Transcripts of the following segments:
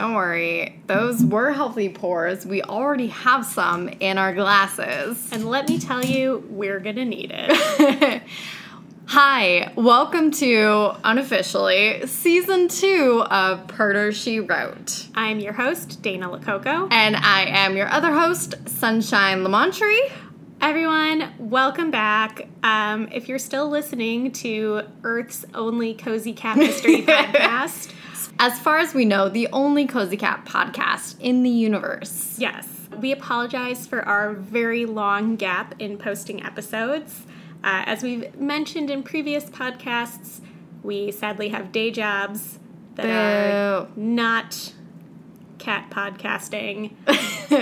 Don't worry. Those were healthy pours. We already have some in our glasses. And let me tell you, we're gonna need it. Hi, welcome to unofficially season two of Perder She Wrote. I'm your host, Dana Lococo. And I am your other host, Sunshine Lamontry. Everyone, welcome back. Um, if you're still listening to Earth's only cozy cat mystery podcast, As far as we know, the only Cozy Cat podcast in the universe. yes, we apologize for our very long gap in posting episodes. Uh, as we've mentioned in previous podcasts, we sadly have day jobs that are not cat podcasting.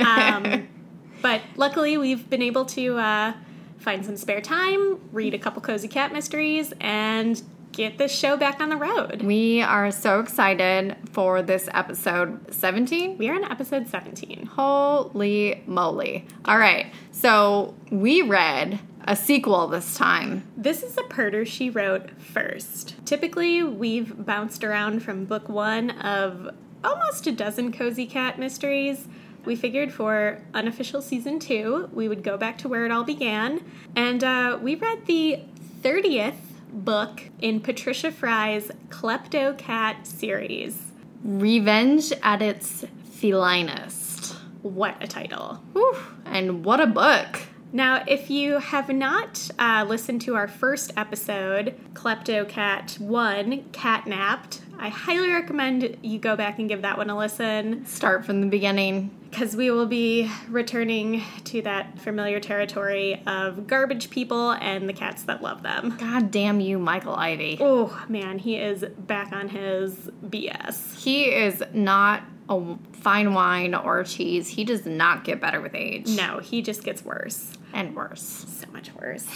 um, but luckily, we've been able to uh, find some spare time, read a couple cozy cat mysteries, and get this show back on the road. We are so excited for this episode 17. We are on episode 17. Holy moly. All right, so we read a sequel this time. This is a perder she wrote first. Typically, we've bounced around from book one of almost a dozen cozy cat mysteries. We figured for unofficial season two, we would go back to where it all began. And uh, we read the 30th book in Patricia Fry's Klepto Cat series. Revenge at its felinest. What a title! Whew, and what a book. Now, if you have not uh, listened to our first episode, Klepto Cat 1, Catnapped, I highly recommend you go back and give that one a listen Start from the beginning. Because we will be returning to that familiar territory of garbage people and the cats that love them. God damn you, Michael Ivy. Oh man, he is back on his BS. He is not a fine wine or cheese. He does not get better with age. No, he just gets worse. And worse. So much worse.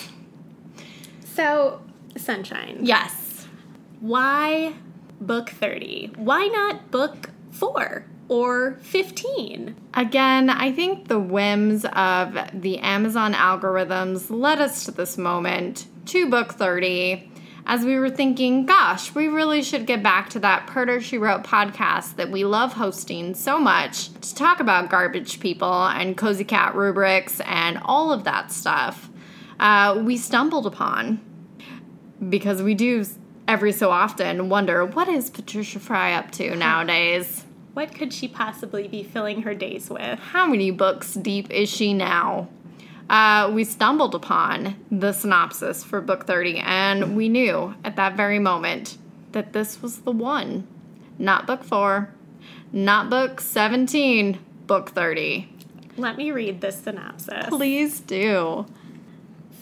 So, Sunshine. Yes. why book 30? Why not book 4 or 15? Again, I think the whims of the Amazon algorithms led us to this moment, to book 30, as we were thinking, gosh, we really should get back to that Perder She Wrote podcast that we love hosting so much to talk about garbage people and cozy cat rubrics and all of that stuff. Uh, we stumbled upon because we do every so often wonder what is Patricia Fry up to nowadays? What could she possibly be filling her days with? How many books deep is she now? Uh, we stumbled upon the synopsis for book 30, and we knew at that very moment that this was the one. Not book 4, not book 17, book 30. Let me read this synopsis. Please do.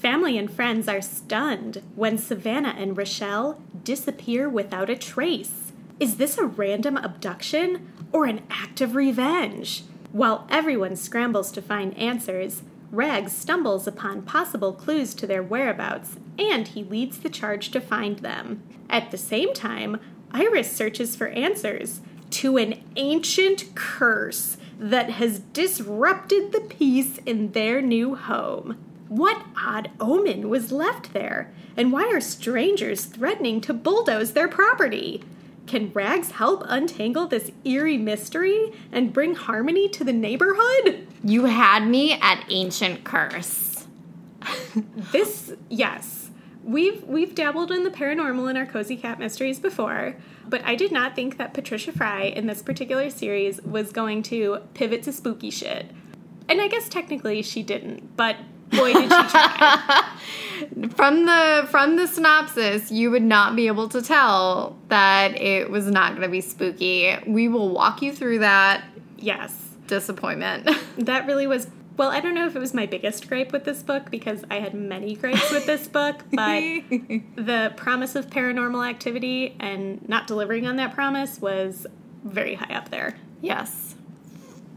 Family and friends are stunned when Savannah and Rochelle disappear without a trace. Is this a random abduction or an act of revenge? While everyone scrambles to find answers, Rags stumbles upon possible clues to their whereabouts and he leads the charge to find them. At the same time, Iris searches for answers to an ancient curse that has disrupted the peace in their new home. What odd omen was left there? And why are strangers threatening to bulldoze their property? Can Rags help untangle this eerie mystery and bring harmony to the neighborhood? You had me at Ancient Curse. This, yes. We've we've dabbled in the paranormal in our cozy cat mysteries before, but I did not think that Patricia Fry in this particular series was going to pivot to spooky shit. And I guess technically she didn't, but boy did she try. From the from the synopsis, you would not be able to tell that it was not going to be spooky. We will walk you through that yes. disappointment. That really was well, I don't know if it was my biggest gripe with this book because I had many gripes with this book, but the promise of paranormal activity and not delivering on that promise was very high up there. yes.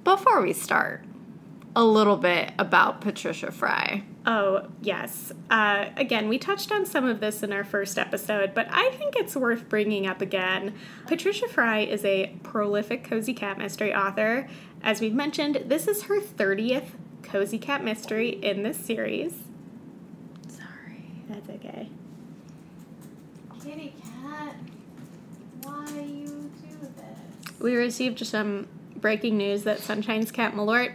Before we start, a little bit about Patricia Fry. Oh, yes. Uh, again, we touched on some of this in our first episode, but I think it's worth bringing up again. Patricia Fry is a prolific cozy cat mystery author. As we've mentioned, this is her 30th cozy cat mystery in this series. Sorry. That's okay. Kitty cat, why you do this? we received some breaking news that Sunshine's cat Malort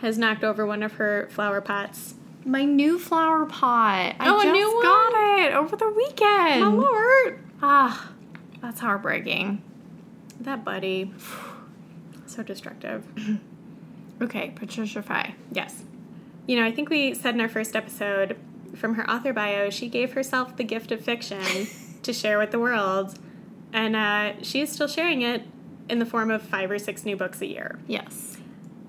has knocked over one of her flower pots. My new flower pot. I Oh, a just new one? got it over the weekend. Malort! Ah, that's heartbreaking. That buddy. So destructive. Okay, Patricia Fry. Yes. You know, I think we said in our first episode from her author bio, she gave herself the gift of fiction to share with the world. And uh, she is still sharing it in the form of five or six new books a year. Yes.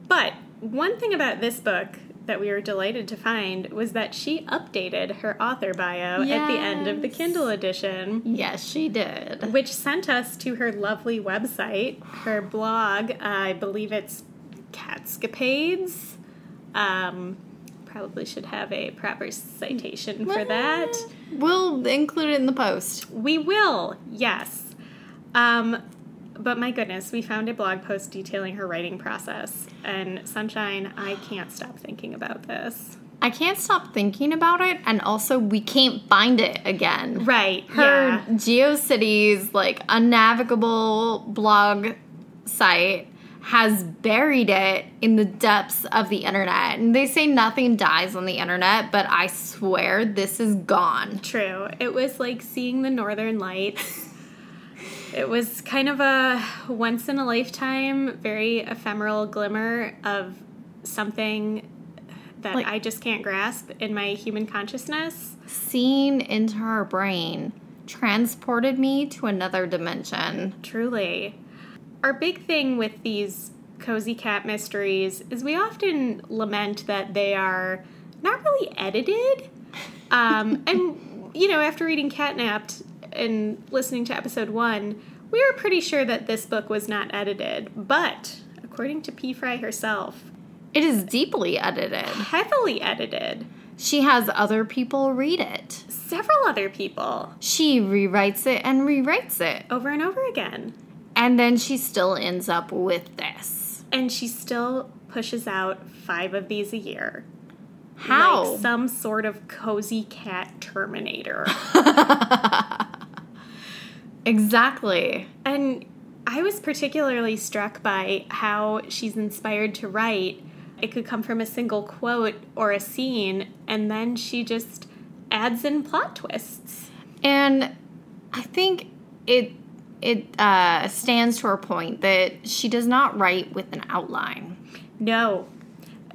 But one thing about this book that we were delighted to find was that she updated her author bio at the end of the Kindle edition, Yes, she did. which sent us to her lovely website, her blog. I believe it's Catscapades. Um, probably should have a proper citation for that. We'll include it in the post. We will, yes. Um, but my goodness, we found a blog post detailing her writing process. And Sunshine, I can't stop thinking about this. I can't stop thinking about it, and also we can't find it again. Right. Her yeah. GeoCities, like unnavigable blog site, has buried it in the depths of the internet. And they say nothing dies on the internet, but I swear this is gone. True. It was like seeing the northern lights. It was kind of a once in a lifetime, very ephemeral glimmer of something that Like- I just can't grasp in my human consciousness. Seen into her brain, transported me to another dimension. Truly. Our big thing with these cozy cat mysteries is we often lament that they are not really edited. Um, and, you know, after reading Catnapped and listening to episode one, we were pretty sure that this book was not edited. But, according to P. Fry herself, It is deeply edited. heavily edited. She has other people read it. Several other people She rewrites it and rewrites it. over and over again. And then she still ends up with this. And she still pushes out five of these a year. How? Like some sort of cozy cat terminator. exactly. and I was particularly struck by how she's inspired to write. It could come from a single quote or a scene, and then she just adds in plot twists. And I think it it uh, stands to her point that she does not write with an outline. No.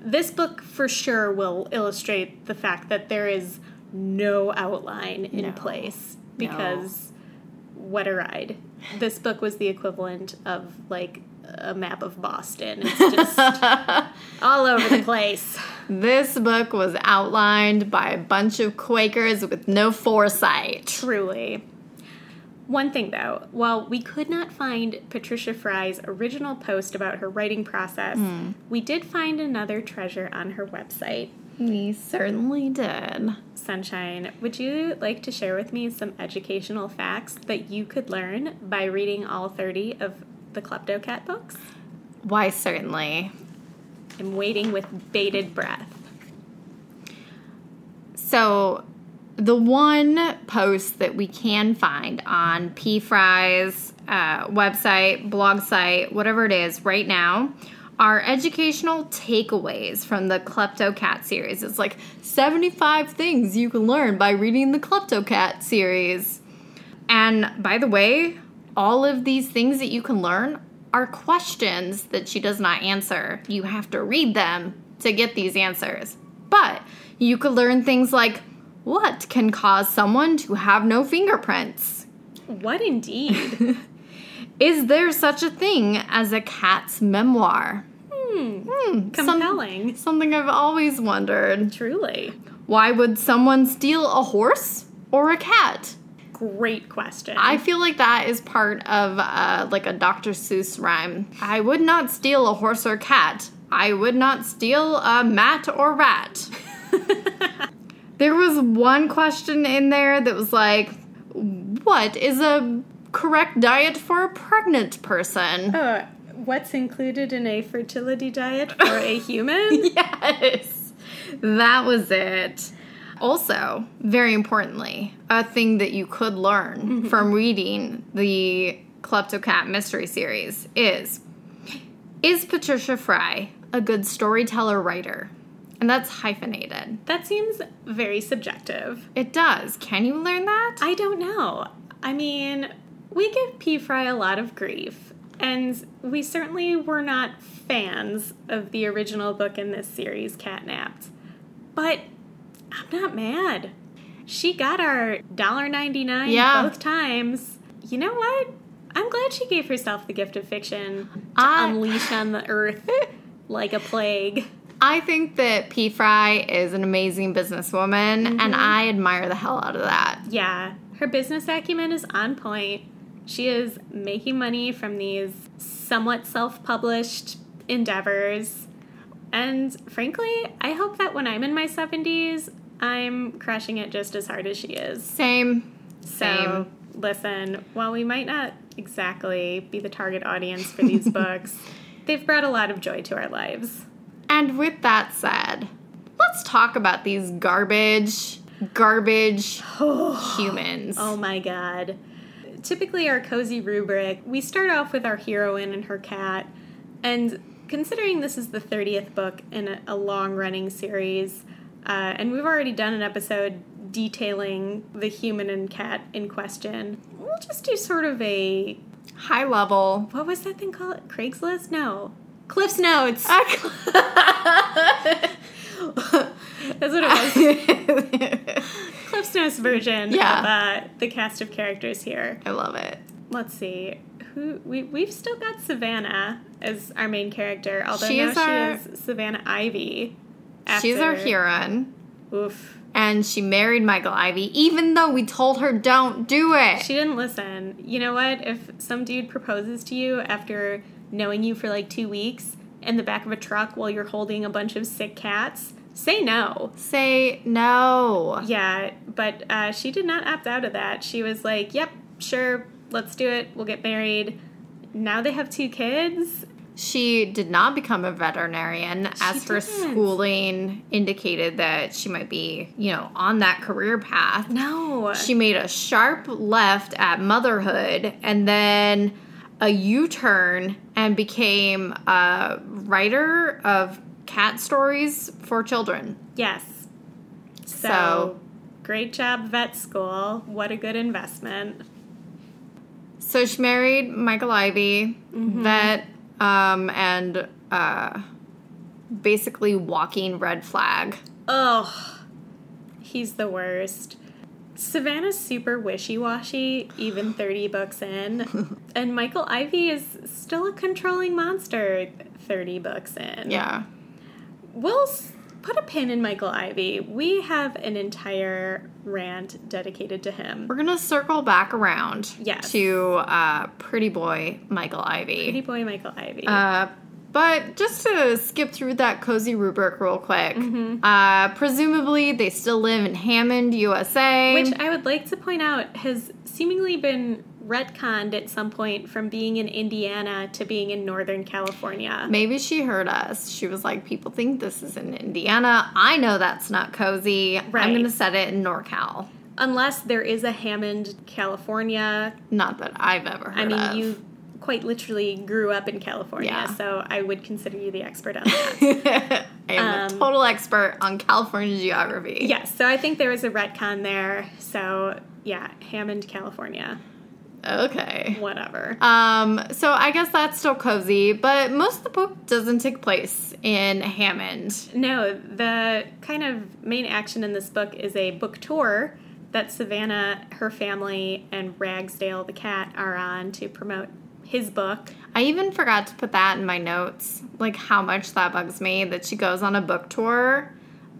This book for sure will illustrate the fact that there is no outline in No. place because what a ride. This book was the equivalent of like a map of Boston. It's just all over the place. This book was outlined by a bunch of Quakers with no foresight. Truly. One thing though, while we could not find Patricia Fry's original post about her writing process, hmm. we did find another treasure on her website. We certainly did. Sunshine, would you like to share with me some educational facts that you could learn by reading all 30 of the Kleptocat books? Why, certainly. I'm waiting with bated breath. So, the one post that we can find on P Fry's uh, website, blog site, whatever it is, right now, are educational takeaways from the Kleptocat series. It's like 75 things you can learn by reading the Kleptocat series. And by the way, all of these things that you can learn are questions that she does not answer. You have to read them to get these answers. But you could learn things like what can cause someone to have no fingerprints? What indeed? Is there such a thing as a cat's memoir? hmm, Hmm, some- compelling. something I've always wondered. Truly. Why would someone steal a horse or a cat? Great question. I feel like that is part of uh, like a Dr. Seuss rhyme. I would not steal a horse or cat. I would not steal a mat or rat. There was one question in there that was like, what is a correct diet for a pregnant person? Oh, what's included in a fertility diet for a human? yes, that was it. Also, very importantly, a thing that you could learn mm-hmm. from reading the Kleptocat mystery series is Is Patricia Fry a good storyteller writer? And that's hyphenated. That seems very subjective. It does. Can you learn that? I don't know. I mean, we give P. Fry a lot of grief, and we certainly were not fans of the original book in this series, Catnapped. But I'm not mad. She got our $1.99 Yeah. both times. You know what? I'm glad she gave herself the gift of fiction to I- unleash on the earth like a plague. I think that P. Fry is an amazing businesswoman, and mm-hmm. I admire the hell out of that. Yeah, her business acumen is on point. She is making money from these somewhat self published endeavors. And frankly, I hope that when I'm in my 70s, I'm crushing it just as hard as she is. Same. So, Same. listen, while we might not exactly be the target audience for these books, they've brought a lot of joy to our lives. And with that said, let's talk about these garbage, garbage humans. Oh my god. Typically, our cozy rubric, we start off with our heroine and her cat. And considering this is the 30th book in a, long running series, uh, and we've already done an episode detailing the human and cat in question, we'll just do sort of a. High level. What was that thing called? Craigslist? No. Cliff's Notes! That's what it was. Cliff's Notes version Yeah. of uh, the cast of characters here. I love it. Let's see. Who we we've still got Savannah as our main character, although She now is our- she is Savannah Ivy. She's our after- heroine, Oof. and she married Michael Ivy, even though we told her don't do it. She didn't listen. You know what? If some dude proposes to you after knowing you for like two weeks in the back of a truck while you're holding a bunch of sick cats, say no. Say no. Yeah, but uh, she did not opt out of that. She was like, "Yep, sure, let's do it. We'll get married." Now they have two kids. She did not become a veterinarian as She her didn't. schooling indicated that she might be, you know, on that career path. No, She made a sharp left at motherhood and then a U turn and became a writer of cat stories for children. yes. So, So- great job, vet school. What a good investment. So she married Michael Ivy, vet, um, and uh, basically walking red flag. Ugh, he's the worst. Savannah's super wishy washy, even 30 books in. and Michael Ivy is still a controlling monster 30 books in. Yeah. We'll put a pin in Michael Ivy. We have an entire rant dedicated to him. We're going to circle back around Yes. to uh, Pretty Boy Michael Ivy. Pretty boy Michael Ivy. Uh, but just to skip through that cozy rubric real quick, Mm-hmm. uh, presumably they still live in Hammond, USA. which I would like to point out has seemingly been retconned at some point from being in Indiana to being in Northern California. Maybe she heard us. She was like, people think this is in Indiana. I know that's not cozy. Right. I'm going to set it in NorCal. Unless there is a Hammond, California. Not that I've ever heard I mean, of. you quite literally grew up in California, Yeah. so I would consider you the expert on that. I am Um, a total expert on California geography. yes, so I think there was a retcon there. So, yeah, Hammond, California. Okay. Whatever. Um, so I guess that's still cozy, but most of the book doesn't take place in Hammond. No, the kind of main action in this book is a book tour that Savannah, her family, and Ragsdale the cat are on to promote his book. I even forgot to put that in my notes, like how much that bugs me that she goes on a book tour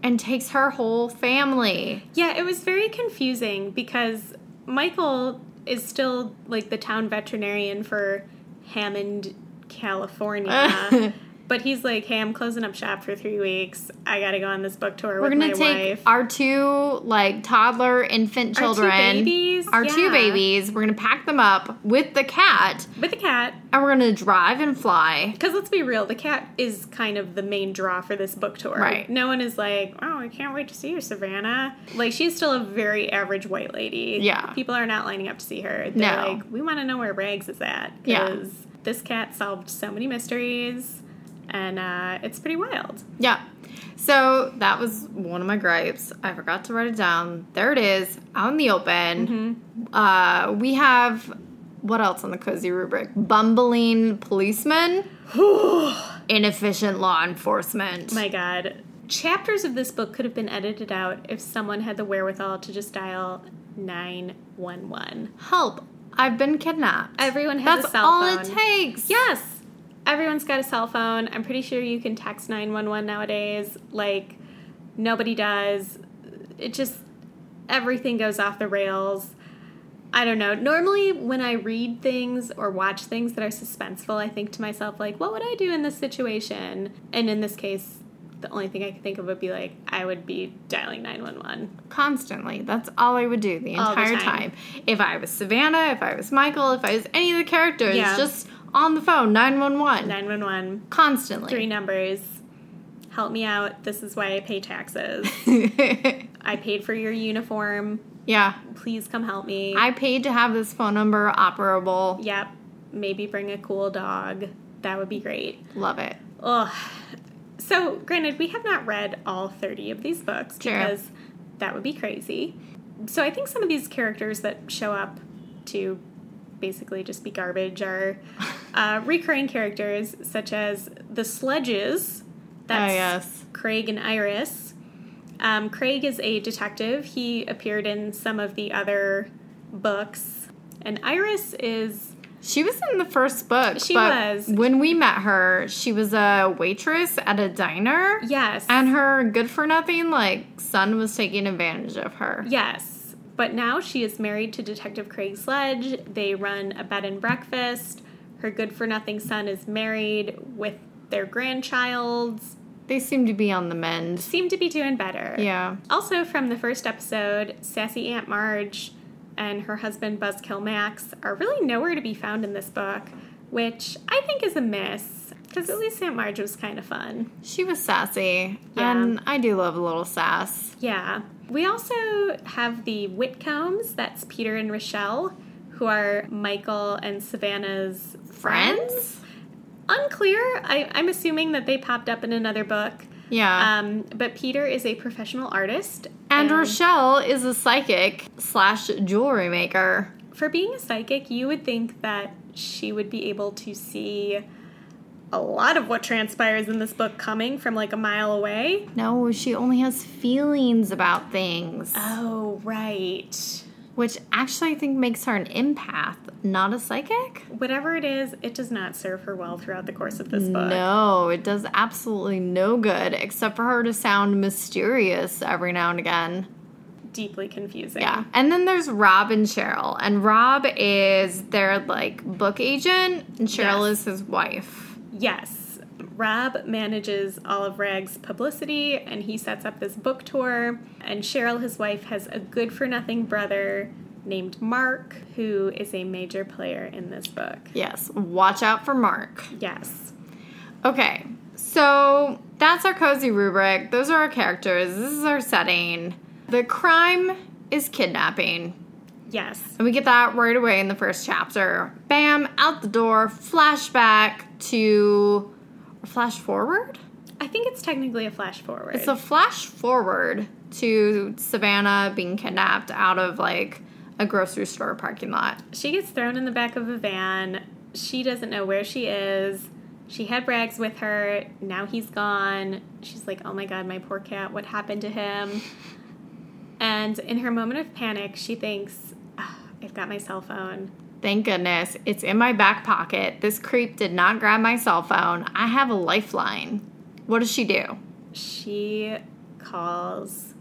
and takes her whole family. Yeah, it was very confusing because Michael is still like the town veterinarian for Hammond, California. But he's like, hey, I'm closing up shop for three weeks. I gotta go on this book tour We're with gonna my take wife. our two like toddler infant Our two children, babies, our two babies. We're gonna pack them up with the cat, with the cat. and we're gonna drive and fly. Because let's be real, the cat is kind of the main draw for this book tour. Right. No one is like, oh, I can't wait to see you, Savannah. Like, she's still a very average white lady. Yeah. People are not lining up to see her. They're No. like, we want to know where Rags is at. Yeah. Because this cat solved so many mysteries, and uh, it's pretty wild. Yeah. So that was one of my gripes. I forgot to write it down. There it is, out in the open. Mm-hmm. Uh, we have what else on the cozy rubric? Bumbling policemen, inefficient law enforcement. My God. Chapters of this book could have been edited out if someone had the wherewithal to just dial 911. Help! I've been kidnapped. Everyone has That's a cell phone. That's all it takes. Yes. Everyone's got a cell phone. I'm pretty sure you can text 911 nowadays. Like, nobody does. It just, everything goes off the rails. I don't know. Normally, when I read things or watch things that are suspenseful, I think to myself, like, what would I do in this situation? And in this case, the only thing I could think of would be like, I would be dialing 911. Constantly. That's all I would do the All the entire time. time. If I was Savannah, if I was Michael, if I was any of the characters, Yeah. just on the phone, 911. 911, Constantly. three numbers. Help me out. This is why I pay taxes. I paid for your uniform. yeah. Please come help me. I paid to have this phone number operable. Yep. Maybe bring a cool dog. That would be great. Love it. Ugh. So, granted, we have not read all 30 of these books because that would be crazy. So, I think some of these characters that show up to basically just be garbage are uh, recurring characters such as the Sledges. That's oh, yes. Craig and Iris. Um, Craig is a detective. He appeared in some of the other books. And Iris is She was in the first book. She but was. When we met her, she was a waitress at a diner. yes. And her good for nothing, like, son was taking advantage of her. Yes, but now she is married to Detective Craig Sledge. They run a bed and breakfast. Her good for nothing son is married with their grandchild. They seem to be on the mend. Seem to be doing better. Yeah. Also, from the first episode, Sassy Aunt Marge and her husband Buzzkill Max are really nowhere to be found in this book, which I think is a miss. Because at least Aunt Marge was kind of fun. She was sassy. Yeah. And I do love a little sass. Yeah. We also have the Whitcombs, that's Peter and Rochelle, who are Michael and Savannah's friends. Friends? Unclear. I, I'm assuming that they popped up in another book. Yeah. Um, but Peter is a professional artist. and Rochelle is a psychic slash jewelry maker. for being a psychic, you would think that she would be able to see a lot of what transpires in this book coming from like a mile away. No, she only has feelings about things. Oh, right. Which actually I think makes her an empath, not a psychic. Whatever it is, it does not serve her well throughout the course of this book. No, it does absolutely no good except for her to sound mysterious every now and again. Deeply confusing. Yeah. And then there's Rob and Cheryl. And Rob is their like book agent and Cheryl Yes. is his wife. Yes. Rob manages all of Rag's publicity and he sets up this book tour. And Cheryl, his wife, has a good for nothing brother named Mark, who is a major player in this book. Yes. Watch out for Mark. Yes. Okay. So that's our cozy rubric. Those are our characters. This is our setting. The crime is kidnapping. Yes. And we get that right away in the first chapter. Bam, out the door, flashback to flash forward? I think it's technically a flash forward. It's a flash forward to Savannah being kidnapped out of like a grocery store parking lot. she gets thrown in the back of a van. She doesn't know where she is. She had Rags with her. Now he's gone. She's like, oh my god, my poor cat. What happened to him? And in her moment of panic, she thinks, "Ah, I've got my cell phone. Thank goodness. It's in my back pocket. This creep did not grab my cell phone. I have a lifeline. What does she do? She calls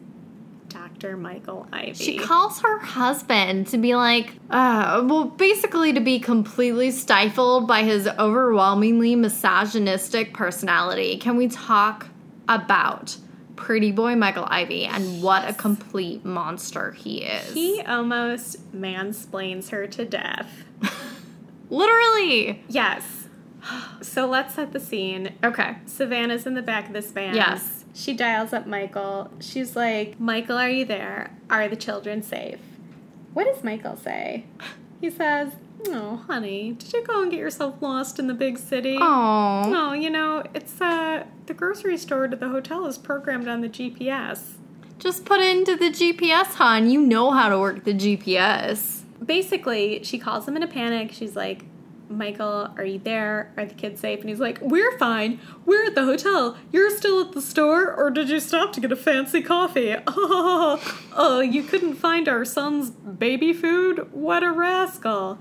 Dr. Michael Ivy. She calls her husband to be like, uh, well, basically to be completely stifled by his overwhelmingly misogynistic personality. Can we talk about pretty boy Michael Ivy and what a complete monster he is? he almost mansplains her to death. Literally. Yes. So let's set the scene. Okay. Savannah's in the back of this van. Yes. She dials up Michael. She's like, Michael, are you there? Are the children safe? What does Michael say? He says, Oh, honey, did you go and get yourself lost in the big city? Oh. No, you know, it's uh the grocery store to the hotel is programmed on the GPS. Just put it into the GPS, hon. You know how to work the GPS. Basically, she calls him in a panic. She's like, Michael, are you there? Are the kids safe? And he's like, We're fine. We're at the hotel. You're still at the store, or did you stop to get a fancy coffee? Oh, oh you couldn't find our son's baby food? What a rascal.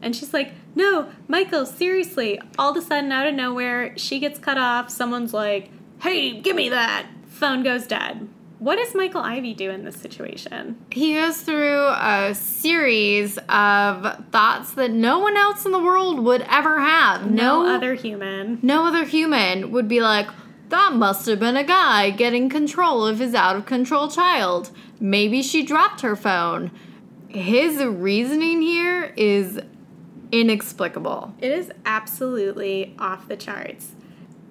And she's like, No, Michael, seriously. All of a sudden, out of nowhere, she gets cut off. Someone's like, Hey, give me that. Phone goes dead. What does Michael Ivy do in this situation? He goes through a series of thoughts that no one else in the world would ever have. No, No, other human. no other human would be like, that must have been a guy getting control of his out of control child. Maybe she dropped her phone. His reasoning here is inexplicable. It is absolutely off the charts.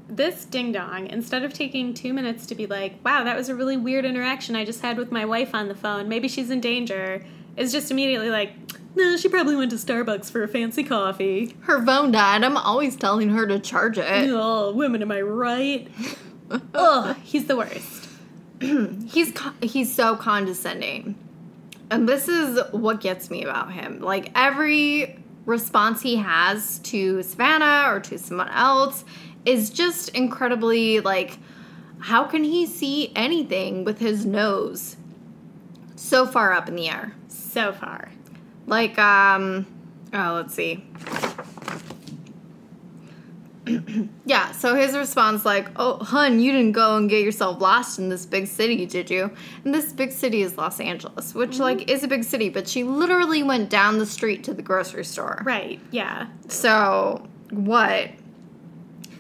This ding dong, instead of taking two minutes to be like, wow, that was a really weird interaction I just had with my wife on the phone, maybe she's in danger, is just immediately like, no, she probably went to Starbucks for a fancy coffee. Her phone died. I'm always telling her to charge it. Oh, women, am I right? Ugh, he's the worst. he's co- he's so condescending and this is what gets me about him like every response he has to savannah or to someone else is just incredibly like how can he see anything with his nose so far up in the air? So far. like um oh let's see. Yeah so his response like oh hun you didn't go and get yourself lost in this big city did you? And this big city is los angeles which like is a big city but she literally went down the street to the grocery store. Right, yeah. so what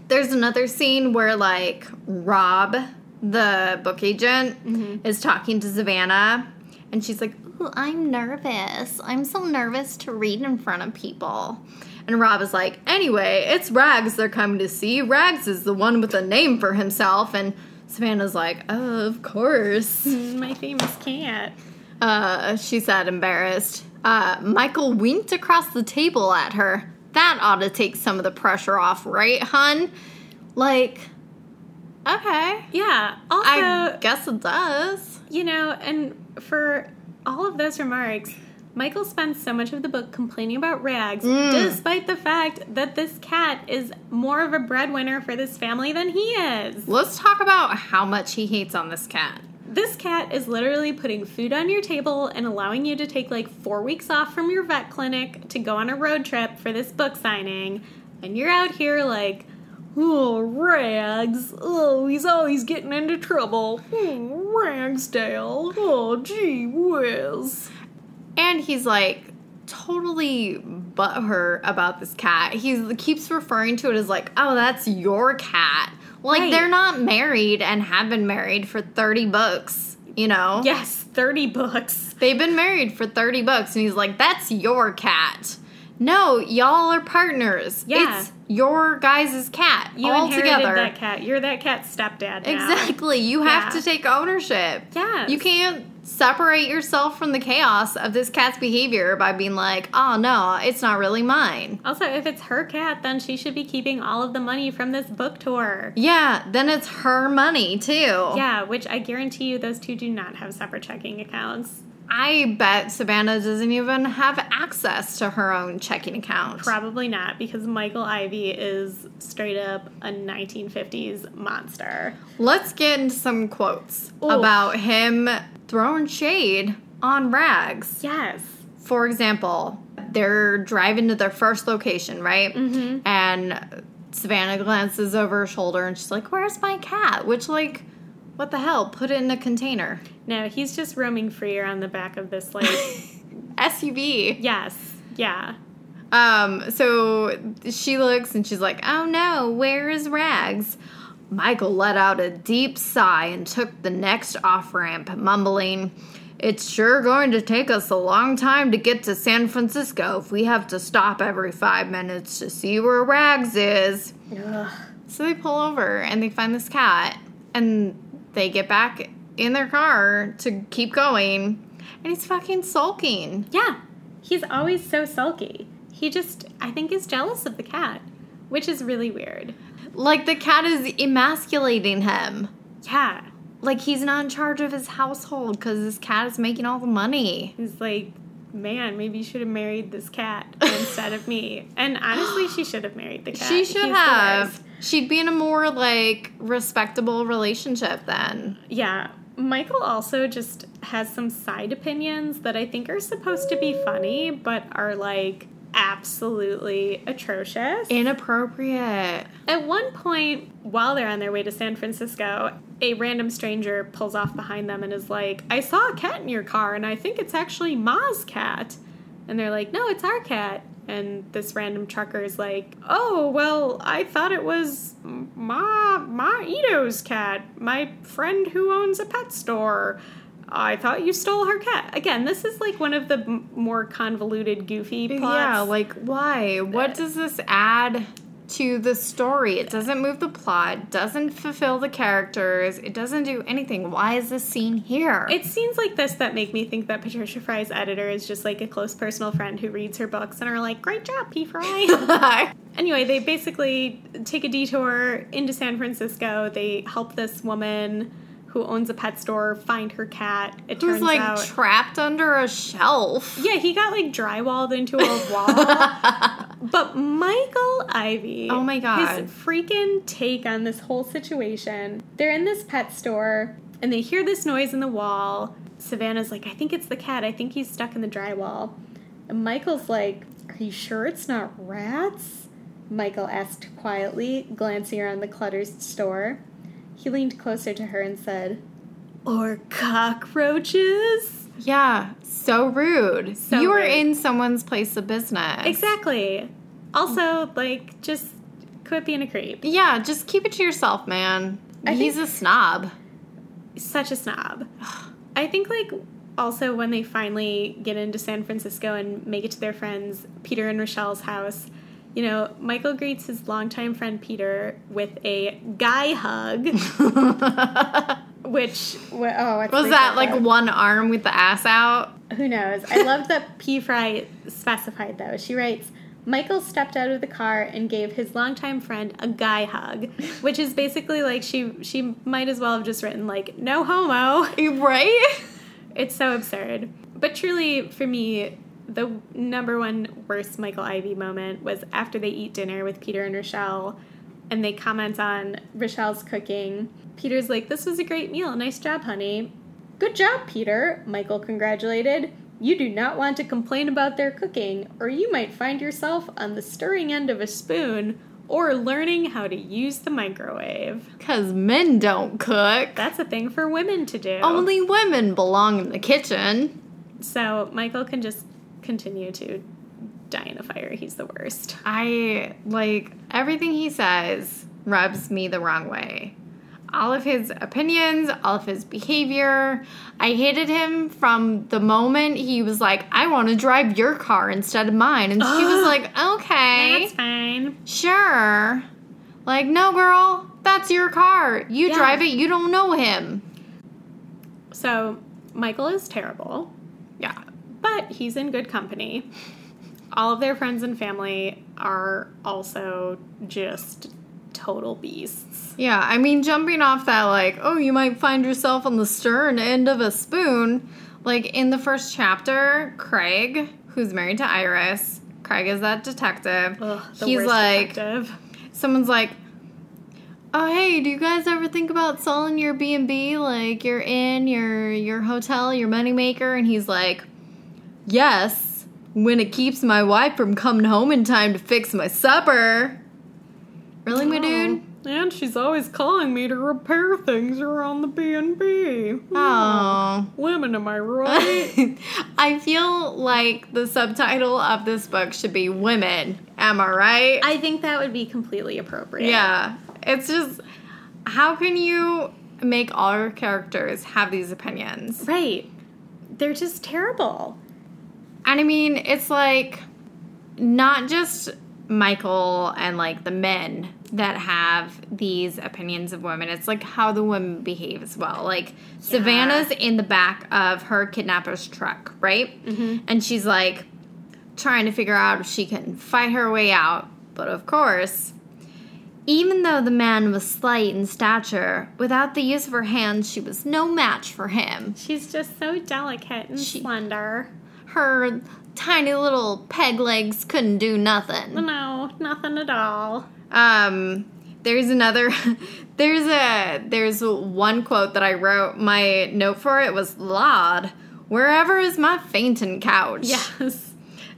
there's another scene where like rob the book agent is talking to savannah and she's like Ooh, i'm nervous i'm so nervous to read in front of people and rob is like anyway it's rags they're coming to see rags is the one with a name for himself and savannah's like oh, of course My famous cat. uh, she said, embarrassed. Uh, Michael winked across the table at her. That ought to take some of the pressure off, right, hun? Like, okay. Yeah. Also, I guess it does. You know, and for all of those remarks, Michael spends so much of the book complaining about rags, mm. despite the fact that this cat is more of a breadwinner for this family than he is. Let's talk about how much he hates on this cat. This cat is literally putting food on your table and allowing you to take like four weeks off from your vet clinic to go on a road trip for this book signing. And you're out here like, oh, Rags. Oh, he's always getting into trouble. Oh, Ragsdale. Oh, gee whiz. And he's like totally butthurt about this cat. He keeps referring to it as like, oh, that's your cat. Like Right. they're not married and have been married for 30 books, you know? Yes, 30 books. They've been married for 30 bucks. And he's like, that's your cat. No, y'all are partners. Yeah. It's your guys' cat. You all inherited together. that cat. You're that cat's stepdad now. Exactly. You have Yeah. to take ownership. Yeah. You can't separate yourself from the chaos of this cat's behavior by being like, oh no, it's not really mine. Also, if it's her cat, then she should be keeping all of the money from this book tour. Yeah, then it's her money too. Yeah, which I guarantee you those two do not have separate checking accounts. I bet Savannah doesn't even have access to her own checking account. Probably not, because Michael Ivy is straight up a 1950s monster. Let's get into some quotes Ooh. about him throwing shade on rags. Yes. For example, they're driving to their first location, right? Mm-hmm. And Savannah glances over her shoulder and she's like, Where's my cat? Which, like, What the hell? Put it in a container. No, he's just roaming free around the back of this, like, SUV. yes, yeah. Um, so she looks and she's like, Oh no, where is Rags? Michael let out a deep sigh and took the next off ramp, mumbling, It's sure going to take us a long time to get to San Francisco if we have to stop every five minutes to see where Rags is. Ugh. So they pull over and they find this cat and they get back in their car to keep going. And he's fucking sulking. Yeah, he's always so sulky. He just, I think, is jealous of the cat, which is really weird. Like the cat is emasculating him. Yeah, Like he's not in charge of his household because this cat is making all the money. he's like, man, maybe you should have married this cat instead of me. And honestly, she should have married the cat. she should He's have. She'd be in a more like respectable relationship then. Yeah. Michael also just has some side opinions that I think are supposed to be funny, but are like absolutely atrocious. Inappropriate. At one point, while they're on their way to San Francisco, a random stranger pulls off behind them and is like, I saw a cat in your car, and I think it's actually Ma's cat. And they're like, No, it's our cat. And this random trucker is like, Oh, well, I thought it was Ma, Ma Ito's cat, my friend who owns a pet store. I thought you stole her cat. Again, this is like one of the m- more convoluted, goofy plots. Yeah, like why? What does this add to the story? It doesn't move the plot, doesn't fulfill the characters, it doesn't do anything. Why is this scene here? It's scenes like this that make me think that Patricia Fry's editor is just like a close personal friend who reads her books and are like, "Great job, P. Fry." anyway, they basically take a detour into San Francisco. They help this woman who owns a pet store find her cat. It Who's turns like out, trapped under a shelf. yeah, he got like drywalled into a wall. but Michael Ivy, Oh my God. his freaking take on this whole situation. They're in this pet store and they hear this noise in the wall. Savannah's like, I think it's the cat. I think he's stuck in the drywall. And Michael's like, Are you sure it's not rats? Michael asked quietly, glancing around the cluttered store. He leaned closer to her and said, Or cockroaches? Yeah, so rude. So you are rude. in someone's place of business. Exactly. Also, like, just quit being a creep. Yeah, just keep it to yourself, man. I He's think- a snob. Such a snob. I think, like, also when they finally get into San Francisco and make it to their friends, Peter and Rochelle's house, you know, Michael greets his longtime friend Peter with a guy hug, which, wh- oh, Was that like one arm with the ass out? Who knows? I love that P. Fry specified though. She writes, Michael stepped out of the car and gave his longtime friend a guy hug, which is basically like she she might as well have just written like no homo. Right? It's so absurd. But truly, for me, the number one worst Michael Ivy moment was after they eat dinner with Peter and Rochelle, and they comment on Rochelle's cooking. Peter's like, "This was a great meal. Nice job, honey." Good job, Peter. Michael congratulated. You do not want to complain about their cooking, or you might find yourself on the stirring end of a spoon or learning how to use the microwave. Because men don't cook. That's a thing for women to do. Only women belong in the kitchen. So Michael can just continue to die in a fire. He's the worst. I like everything he says rubs me the wrong way. All of his opinions, all of his behavior. I hated him from the moment he was like, I want to drive your car instead of mine. And she was like, okay, That's fine. sure. Like, no, girl, that's your car. You Yeah. drive it, you don't know him. So Michael is terrible, Yeah. But he's in good company. All of their friends and family are also just total beasts. Yeah, I mean, jumping off that, like, oh, you might find yourself on the stern end of a spoon. Like, in the first chapter, Craig, who's married to Iris, Craig is that detective. Ugh, He's like, detective. someone's like, oh, hey, do you guys ever think about selling your B&B? Like, your inn, your, your hotel, your moneymaker? And he's like, yes, when it keeps my wife from coming home in time to fix my supper. Really, my Oh, dude? And she's always calling me to repair things around the B&B. Oh. Hmm. Women, am I right? I feel like the subtitle of this book should be Women. Am I right? I think that would be completely appropriate. yeah. It's just, how can you make all your characters have these opinions? Right. They're just terrible. And I mean, it's like not just Michael and like the men that have these opinions of women. It's like how the women behave as well. Like Savannah's in the back of her kidnapper's truck, right? Mm-hmm. And she's like trying to figure out if she can fight her way out. But of course, even though the man was slight in stature, without the use of her hands, she was no match for him. She's just so delicate and She- slender. Her tiny little peg legs couldn't do nothing. No, nothing at all. Um, there's another. There's a. There's one quote that I wrote. My note for it was "Lord, wherever is my fainting couch?" Yes.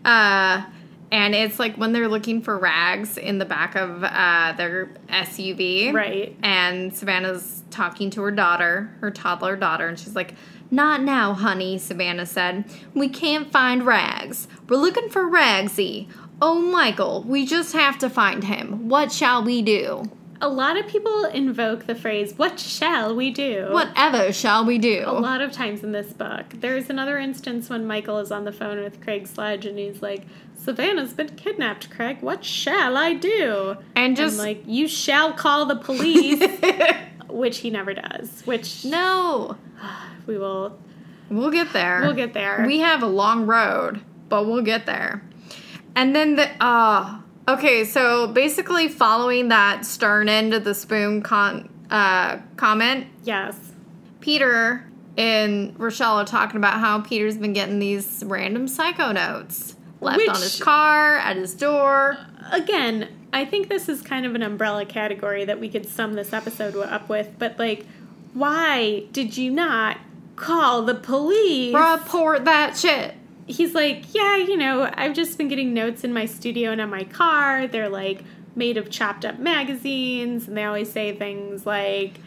Uh, and it's like when they're looking for rags in the back of uh, their SUV. Right. And Savannah's talking to her daughter, her toddler daughter, and she's like, Not now, honey, Savannah said. We can't find Rags. We're looking for Ragsy. Oh, Michael, we just have to find him. What shall we do? A lot of people invoke the phrase, What shall we do? Whatever shall we do? A lot of times in this book. There's another instance when Michael is on the phone with Craig Sledge and he's like, Savannah's been kidnapped, Craig. What shall I do? And just- like, you shall call the police, which he never does. Which no. we will. We'll get there. We'll get there. We have a long road, but we'll get there. And then the uh okay, so basically following that stern end of the spoon con uh comment, Yes. Peter and Rochelle are talking about how Peter's been getting these random psycho notes left on his car, at his door. Again, I think this is kind of an umbrella category that we could sum this episode up with, but like, why did you not call the police? Report that shit. he's like, yeah, you know, I've just been getting notes in my studio and on my car. They're like made of chopped up magazines, and they always say things like,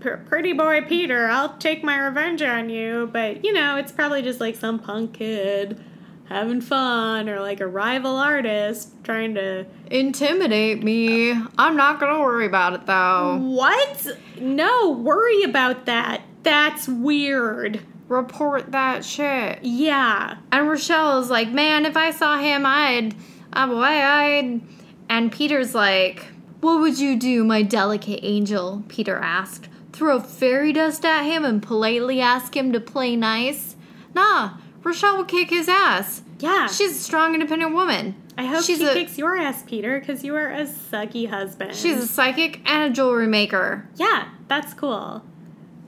"Pretty boy Peter, I'll take my revenge on you." But you know, it's probably just like some punk kid having fun, or like a rival artist trying to. Intimidate me. I'm not gonna worry about it though. What? No, worry about that. That's weird. Report that shit. Yeah. And Rochelle is like, man, if I saw him, I'd, oh boy, I'd. And Peter's like, what would you do, my delicate angel? Peter asked. Throw fairy dust at him and politely ask him to play nice? Nah, Rochelle will kick his ass. Yeah. She's a strong, independent woman. I hope she's she a, kicks your ass, Peter, because you are a sucky husband. She's a psychic and a jewelry maker. Yeah, that's cool.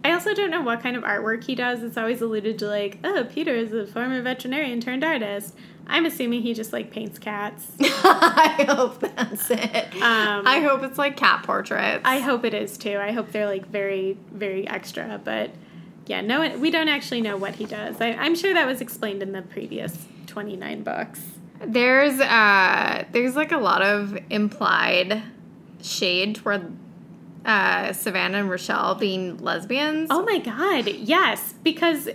I also don't know what kind of artwork he does. It's always alluded to like, oh, Peter is a former veterinarian turned artist. I'm assuming he just like paints cats. I hope that's it. Um, I hope it's like cat portraits. I hope it is too. I hope they're like very, very extra. But yeah, no, we don't actually know what he does. I, I'm sure that was explained in the previous 29 books. There's uh there's like a lot of implied shade toward uh Savannah and Rochelle being lesbians. Oh my god, yes, because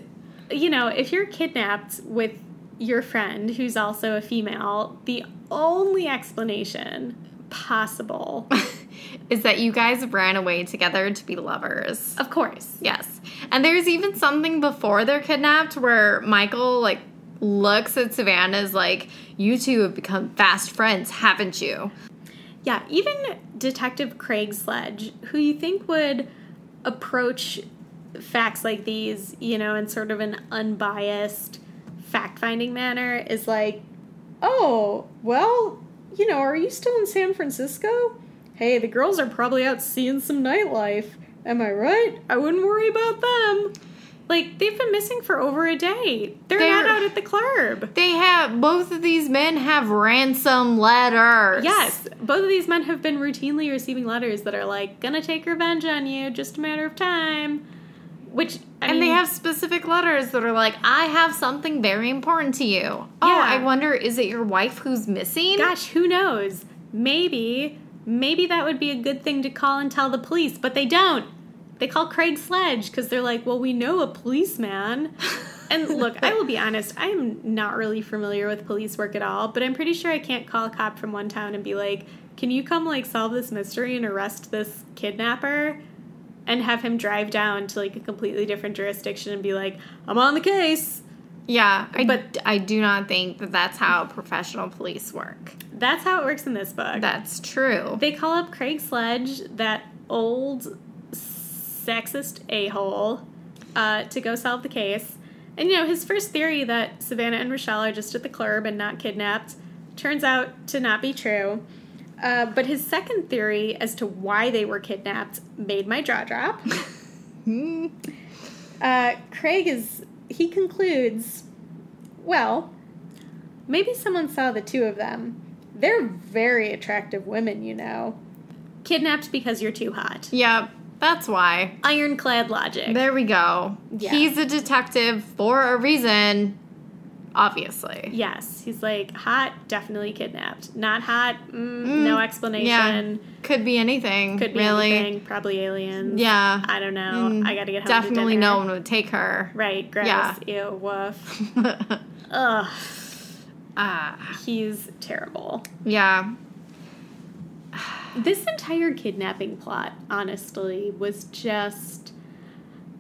you know, if you're kidnapped with your friend who's also a female, the only explanation possible, Is that you guys ran away together to be lovers. of course. Yes. And there's even something before they're kidnapped where Michael like looks at Savannah's like, you two have become fast friends, haven't you? Yeah, even Detective Craig Sledge, who you think would approach facts like these, you know, in sort of an unbiased, fact finding manner, is like, oh, well, you know, are you still in San Francisco? Hey, the girls are probably out seeing some nightlife. Am I right? I wouldn't worry about them. Like, they've been missing for over a day. They're, not They're- out at the club. They have both of these men have ransom letters. Yes, both of these men have been routinely receiving letters that are like, gonna take revenge on you, just a matter of time. Which, I and they have specific letters that are like, I have something very important to you. Oh, I wonder, is it your wife who's missing? gosh, who knows? Maybe maybe that would be a good thing to call and tell the police, but they don't. They call Craig Sledge because they're like, well, we know a policeman. and look, I will be honest, I am not really familiar with police work at all, but I'm pretty sure I can't call a cop from one town and be like, can you come like solve this mystery and arrest this kidnapper? And have him drive down to like a completely different jurisdiction and be like, I'm on the case. Yeah, I, But- but I do not think that that's how professional police work. That's how it works in this book. That's true. They call up Craig Sledge, that old sexist a hole, uh, to go solve the case. And you know, his first theory that Savannah and Rochelle are just at the club and not kidnapped turns out to not be true. Uh, but his second theory as to why they were kidnapped made my jaw drop. uh, Craig is, he concludes, well, maybe someone saw the two of them. They're very attractive women, you know. Kidnapped because you're too hot. Yep, that's why. Ironclad logic. There we go. Yeah. He's a detective for a reason, obviously. yes, he's like hot, definitely kidnapped. Not hot, mm, no explanation. Yeah. Could be anything. Could be really. anything. Probably aliens. Yeah. I don't know. Mm, I gotta get home Definitely to no one would take her. Right. Gross. Yeah. Ew. Woof. Ugh. Ah, He's terrible. yeah. This entire kidnapping plot, honestly, was just.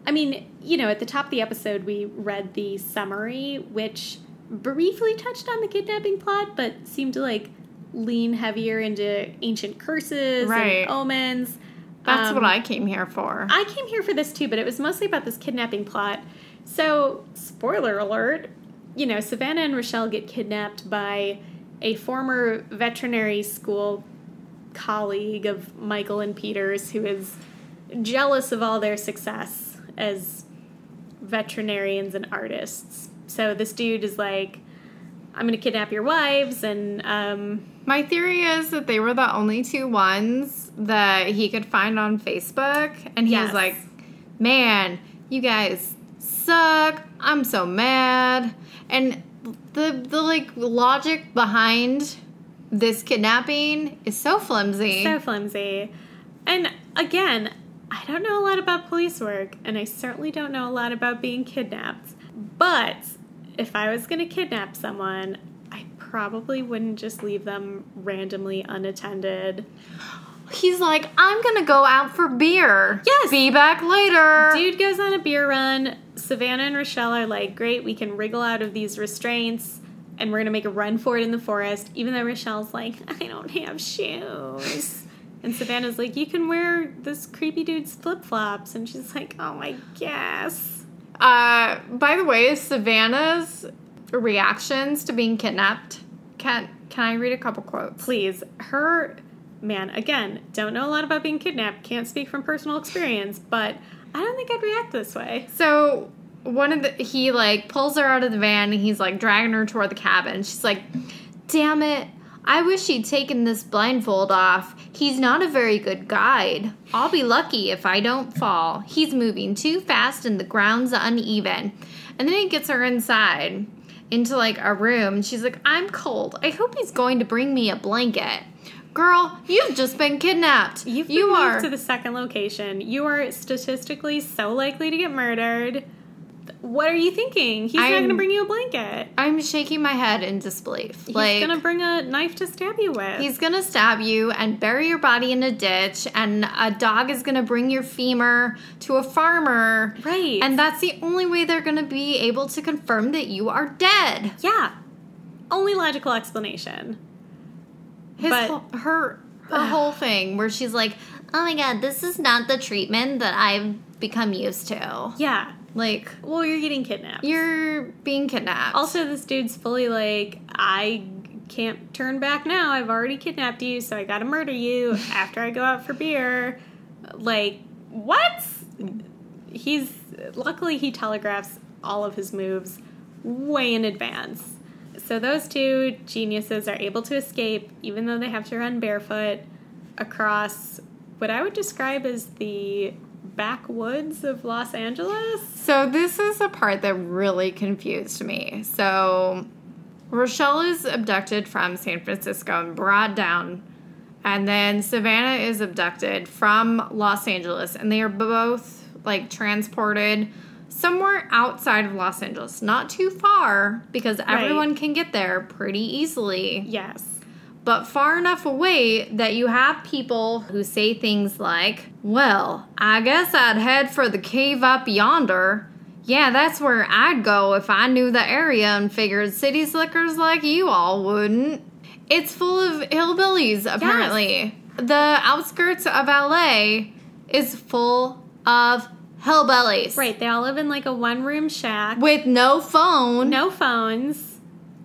I mean, you know, at the top of the episode, we read the summary, which briefly touched on the kidnapping plot, but seemed to like lean heavier into ancient curses Right. and omens. That's Um, what I came here for. I came here for this too, but it was mostly about this kidnapping plot. So, spoiler alert, you know, Savannah and Rochelle get kidnapped by a former veterinary school colleague of Michael and Peter's who is jealous of all their success as veterinarians and artists. So, this dude is like, I'm going to kidnap your wives and, um, My theory is that they were the only two ones that he could find on Facebook, and he Yes. was like, "Man, you guys suck. I'm so mad." And the the like logic behind this kidnapping is so flimsy. So flimsy. And again, I don't know a lot about police work, and I certainly don't know a lot about being kidnapped. But if I was going to kidnap someone, I probably wouldn't just leave them randomly unattended. He's like, "I'm gonna go out for beer. Yes. be back later." Dude goes on a beer run. Savannah and Rochelle are like, great, we can wriggle out of these restraints, and we're going to make a run for it in the forest, even though Rochelle's like, I don't have shoes. And Savannah's like, you can wear this creepy dude's flip flops. And she's like, oh, I guess. Uh, by the way, Savannah's reactions to being kidnapped. Can can I read a couple quotes? Please. Her, man, again, don't know a lot about being kidnapped, can't speak from personal experience, but I don't think I'd react this way. So one of the he like pulls her out of the van and he's like dragging her toward the cabin. She's like, "Damn it! I wish he'd taken this blindfold off. He's not a very good guide. I'll be lucky if I don't fall. He's moving too fast and the ground's uneven." And then he gets her inside into like a room. She's like, "I'm cold. I hope he's going to bring me a blanket." Girl, you've just been kidnapped. You've been you moved are to the second location. You are statistically so likely to get murdered. What are you thinking? He's not I'm- going to bring you a blanket. I'm shaking my head in disbelief. He's like going to bring a knife to stab you with. He's gonna stab you and bury your body in a ditch, and a dog is gonna bring your femur to a farmer. right. And that's the only way they're gonna be able to confirm that you are dead. yeah. Only logical explanation. His But- whole, her her whole thing where she's like, "Oh my god, this is not the treatment that I've become used to." Yeah. Like Well, you're getting kidnapped. you're being kidnapped. Also, this dude's fully like, I can't turn back now. I've already kidnapped you, so I gotta murder you after I go out for beer. Like, what? He's luckily he telegraphs all of his moves way in advance. So those two geniuses are able to escape, even though they have to run barefoot across what I would describe as the backwoods of Los Angeles. So this is a part that really confused me. So Rochelle is abducted from San Francisco and brought down And then Savannah is abducted from Los Angeles, and they are both like transported somewhere outside of Los Angeles, not too far because everyone can get there pretty easily, Yes. But far enough away that you have people who say things like, Well, I guess I'd head for the cave up yonder. Yeah, that's where I'd go if I knew the area and figured city slickers like you all wouldn't. It's full of hillbillies, apparently. The outskirts of LA is full of hillbillies. Right. They all live in like a one room shack. With no phone. No phones,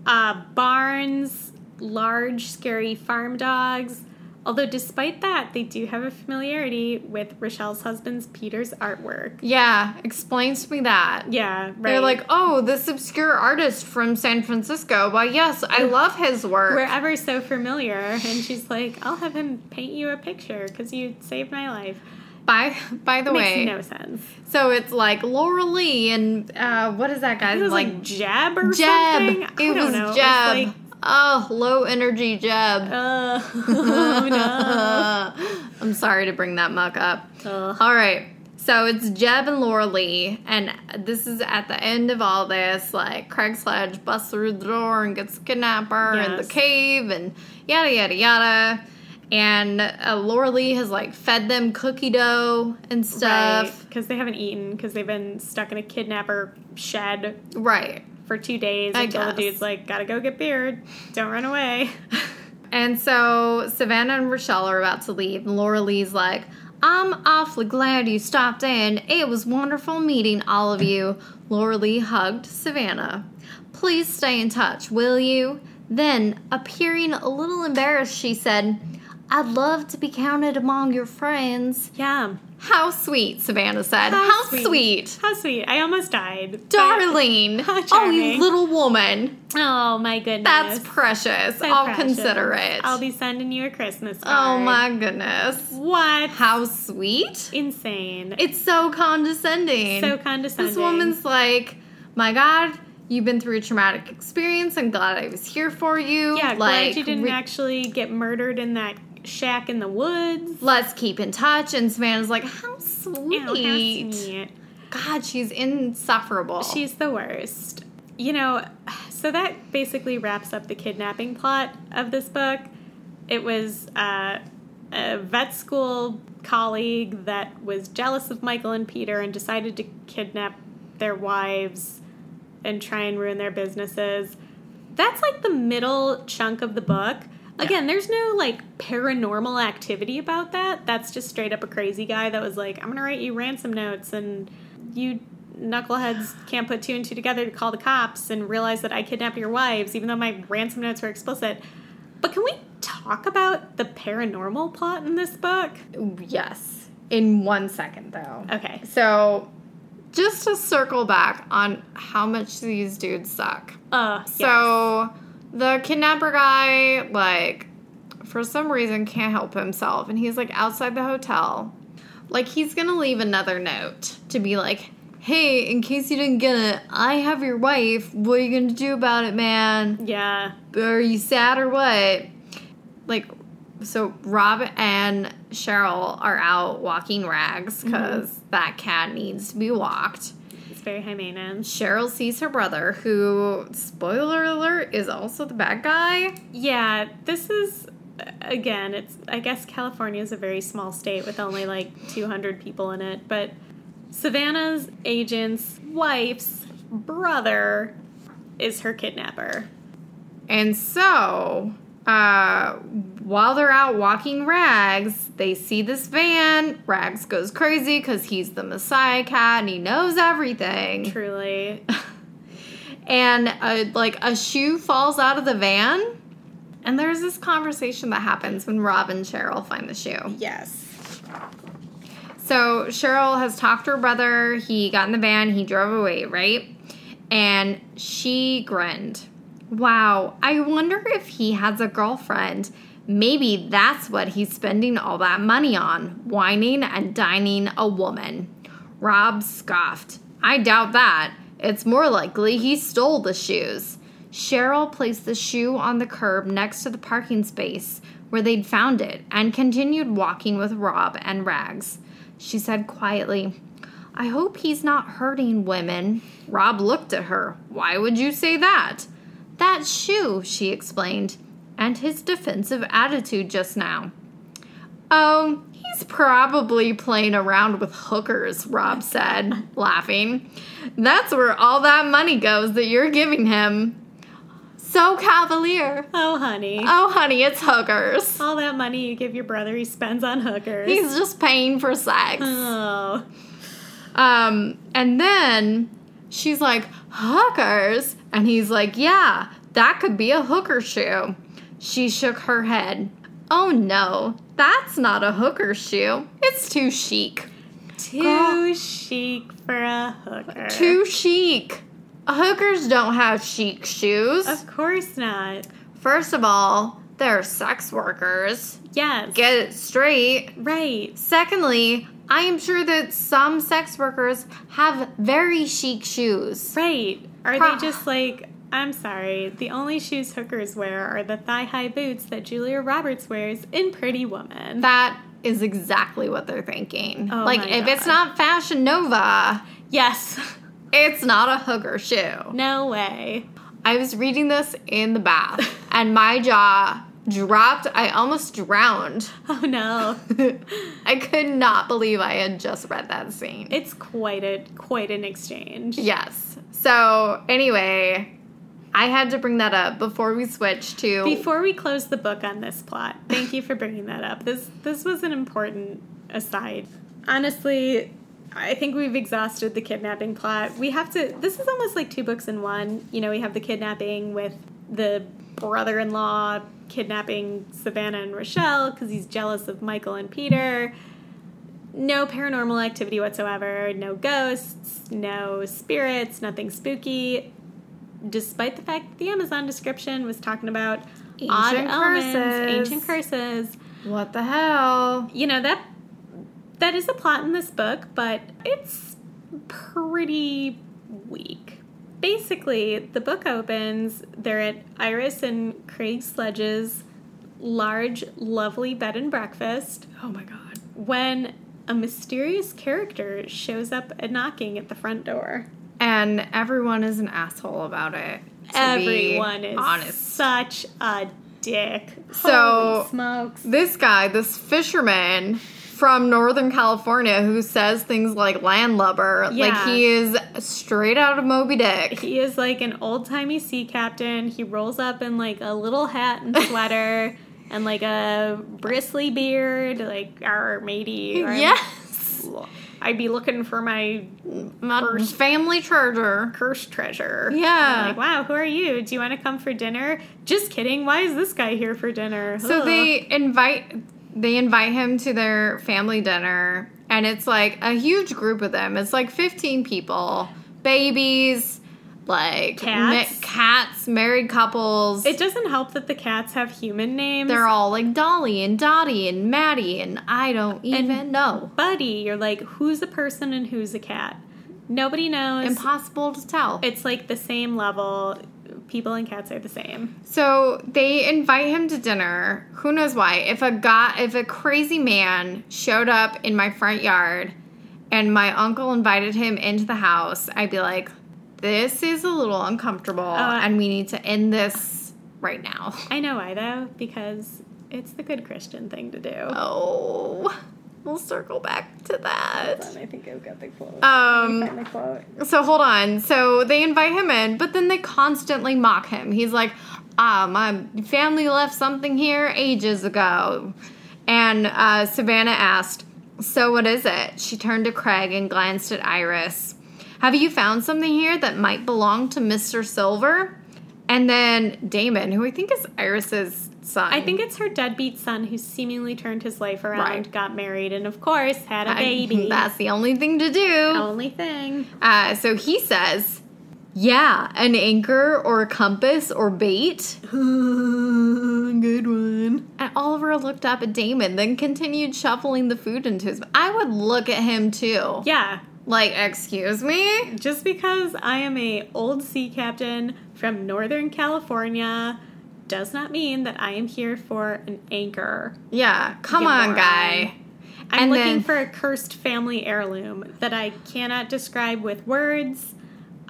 uh, barns, large, scary farm dogs. Although, despite that, they do have a familiarity with Rochelle's husband's Peter's artwork. Yeah, explains to me that. Yeah, right. They're like, oh, this obscure artist from San Francisco. Why, yes, I love his work. we're ever so familiar. And she's like, I'll have him paint you a picture because you saved my life. by by the Makes way, no sense. so it's like Laura Lee and uh, what is that It guy's was like? like, Jeb or Jeb. something. I It don't was know. Jeb. It was like, oh, low energy Jeb. uh, oh no. I'm sorry to bring that muck up. Ugh. All right. So it's Jeb and Laura Lee, and this is at the end of all this. Like Craig Sledge busts through the door and gets the kidnapper in the cave, and yada yada yada. And uh, Laura Lee has like fed them cookie dough and stuff. Because they haven't eaten because they've been stuck in a kidnapper shed Right. For two days I until the dude's like, gotta go get beer. Don't run away. And so Savannah and Rochelle are about to leave, and Laura Lee's like, I'm awfully glad you stopped in. It was wonderful meeting all of you. Laura Lee hugged Savannah. Please stay in touch, will you? Then, appearing a little embarrassed, she said, I'd love to be counted among your friends. yeah. How sweet, Savannah said. How How, sweet. sweet. How sweet. I almost died. Darling. How oh, oh, you little woman. Oh my goodness. That's precious. So I'll precious. consider it. I'll be sending you a Christmas oh my goodness. What? How sweet. Insane. It's so condescending. so condescending. This woman's like, my God, you've been through a traumatic experience. I'm glad I was here for you. Yeah, like, glad you didn't re- actually get murdered in that shack in the woods. let's keep in touch. And Savannah's like, how sweet. Ew, how sweet. God, she's insufferable. She's the worst. You know, so that basically wraps up the kidnapping plot of this book. It was uh, a vet school colleague that was jealous of Michael and Peter and decided to kidnap their wives and try and ruin their businesses. That's like the middle chunk of the book. Again, there's no like paranormal activity about that. That's just straight up a crazy guy that was like, I'm gonna write you ransom notes and you knuckleheads can't put two and two together to call the cops and realize that I kidnapped your wives, even though my ransom notes were explicit. But can we talk about the paranormal plot in this book? yes. In one second, though. Okay. So, just to circle back on how much these dudes suck. Uh, So the kidnapper guy, like, for some reason can't help himself, and he's like outside the hotel. Like he's gonna leave another note to be like, "Hey, in case you didn't get it, I have your wife. What are you gonna do about it, man? yeah, Are you sad or what?" Like, so Rob and Cheryl are out walking rags mm-hmm. because that cat needs to be walked. It's very high maintenance. Cheryl sees her brother, who, spoiler alert, is also the bad guy. Yeah, this is again. It's I guess California is a very small state with only like 200 people in it, but Savannah's agent's wife's brother is her kidnapper. And so, uh, while they're out walking Rags, they see this van. Rags goes crazy because he's the Messiah cat and he knows everything. Truly, And uh, like a shoe falls out of the van. And there's this conversation that happens when Rob and Cheryl find the shoe. yes. So Cheryl has talked to her brother. He got in the van. He drove away, right? And she grinned. Wow, I wonder if he has a girlfriend. Maybe that's what he's spending all that money on wining and dining a woman. Rob scoffed. I doubt that. It's more likely he stole the shoes. Cheryl placed the shoe on the curb next to the parking space where they'd found it and continued walking with Rob and Rags. She said quietly, I hope he's not hurting women. Rob looked at her. Why would you say that? That shoe, she explained, and his defensive attitude just now. Oh, he's probably playing around with hookers, Rob said, laughing. That's where all that money goes that you're giving him. So cavalier. Oh, honey. Oh, honey, it's hookers. All that money you give your brother, he spends on hookers. He's just paying for sex. oh. Um, and then she's like, hookers? And he's like, yeah, that could be a hooker shoe. She shook her head. Oh no, that's not a hooker shoe. It's too chic. Too Girl. chic for a hooker. Too chic. Hookers don't have chic shoes. Of course not. First of all, they're sex workers. Yes. Get it straight. right. Secondly, I am sure that some sex workers have very chic shoes. Right. Are they just like, I'm sorry, the only shoes hookers wear are the thigh high boots that Julia Roberts wears in Pretty Woman. That is exactly what they're thinking. Oh like, if it's not Fashion Nova, yes. it's not a hooker shoe. No way. I was reading this in the bath, and my jaw dropped. I almost drowned. Oh no. I could not believe I had just read that scene. it's quite a quite an exchange. yes. So, anyway, I had to bring that up before we switch to. Before we close the book on this plot, thank you for bringing that up. This this was an important aside. Honestly, I think we've exhausted the kidnapping plot. We have to. This is almost like two books in one. You know, we have the kidnapping with the brother-in-law kidnapping Savannah and Rochelle because he's jealous of Michael and Peter. No paranormal activity whatsoever. No ghosts. No spirits. Nothing spooky. Despite the fact that the Amazon description was talking about odd Ancient elements, curses. ancient curses. what the hell? You know that that is a plot in this book, but it's pretty weak. Basically, the book opens. They're at Iris and Craig Sledge's large, lovely bed and breakfast Oh my god. when a mysterious character shows up knocking at the front door. And everyone is an asshole about it. Everyone is honest. such a dick. So- Holy smokes. This guy, this fisherman from Northern California who says things like landlubber, like he is straight out of Moby Dick. He is like an old timey sea captain. He rolls up in like a little hat and sweater and like a bristly beard, like our matey. or- Yes. I'd be looking for my My First- family treasure. cursed treasure. Yeah. Like, wow, who are you? Do you want to come for dinner? Just kidding. Why is this guy here for dinner? So Ugh. they invite they invite him to their family dinner and it's like a huge group of them. It's like 15 people, babies, like Cats? ma- cats, married couples. It doesn't help that the cats have human names. They're all like Dolly and Dottie and Maddie and I don't even know. Buddy, you're like, who's a person and who's a cat? Nobody knows. Impossible to tell. it's like the same level. People and cats are the same. So they invite him to dinner. Who knows why? If a guy, if a crazy man showed up in my front yard, and my uncle invited him into the house, I'd be like, "This is a little uncomfortable, Uh, and we need to end this right now." I know why though, because it's the good Christian thing to do. Oh, we'll circle back to that. I think I've got the quote. Um, quote. So hold on. So they invite him in, but then they constantly mock him. He's like, "Ah, my family left something here ages ago." And uh, Savannah asked, "So what is it?" She turned to Craig and glanced at Iris. "Have you found something here that might belong to Mister Silver?" And then Damon, who I think is Iris's son. I think it's her deadbeat son who seemingly turned his life around, Right. got married, and of course had a I- baby. that's the only thing to do. only thing. Uh, so he says, Yeah, an anchor or a compass or bait. Good one. And Oliver looked up at Damon, then continued shuffling the food into his. I would look at him too. Yeah, Like, excuse me? just because I am a old sea captain from Northern California does not mean that I am here for an anchor. Yeah, come Get on, more guy. I'm And looking then- for a cursed family heirloom that I cannot describe with words.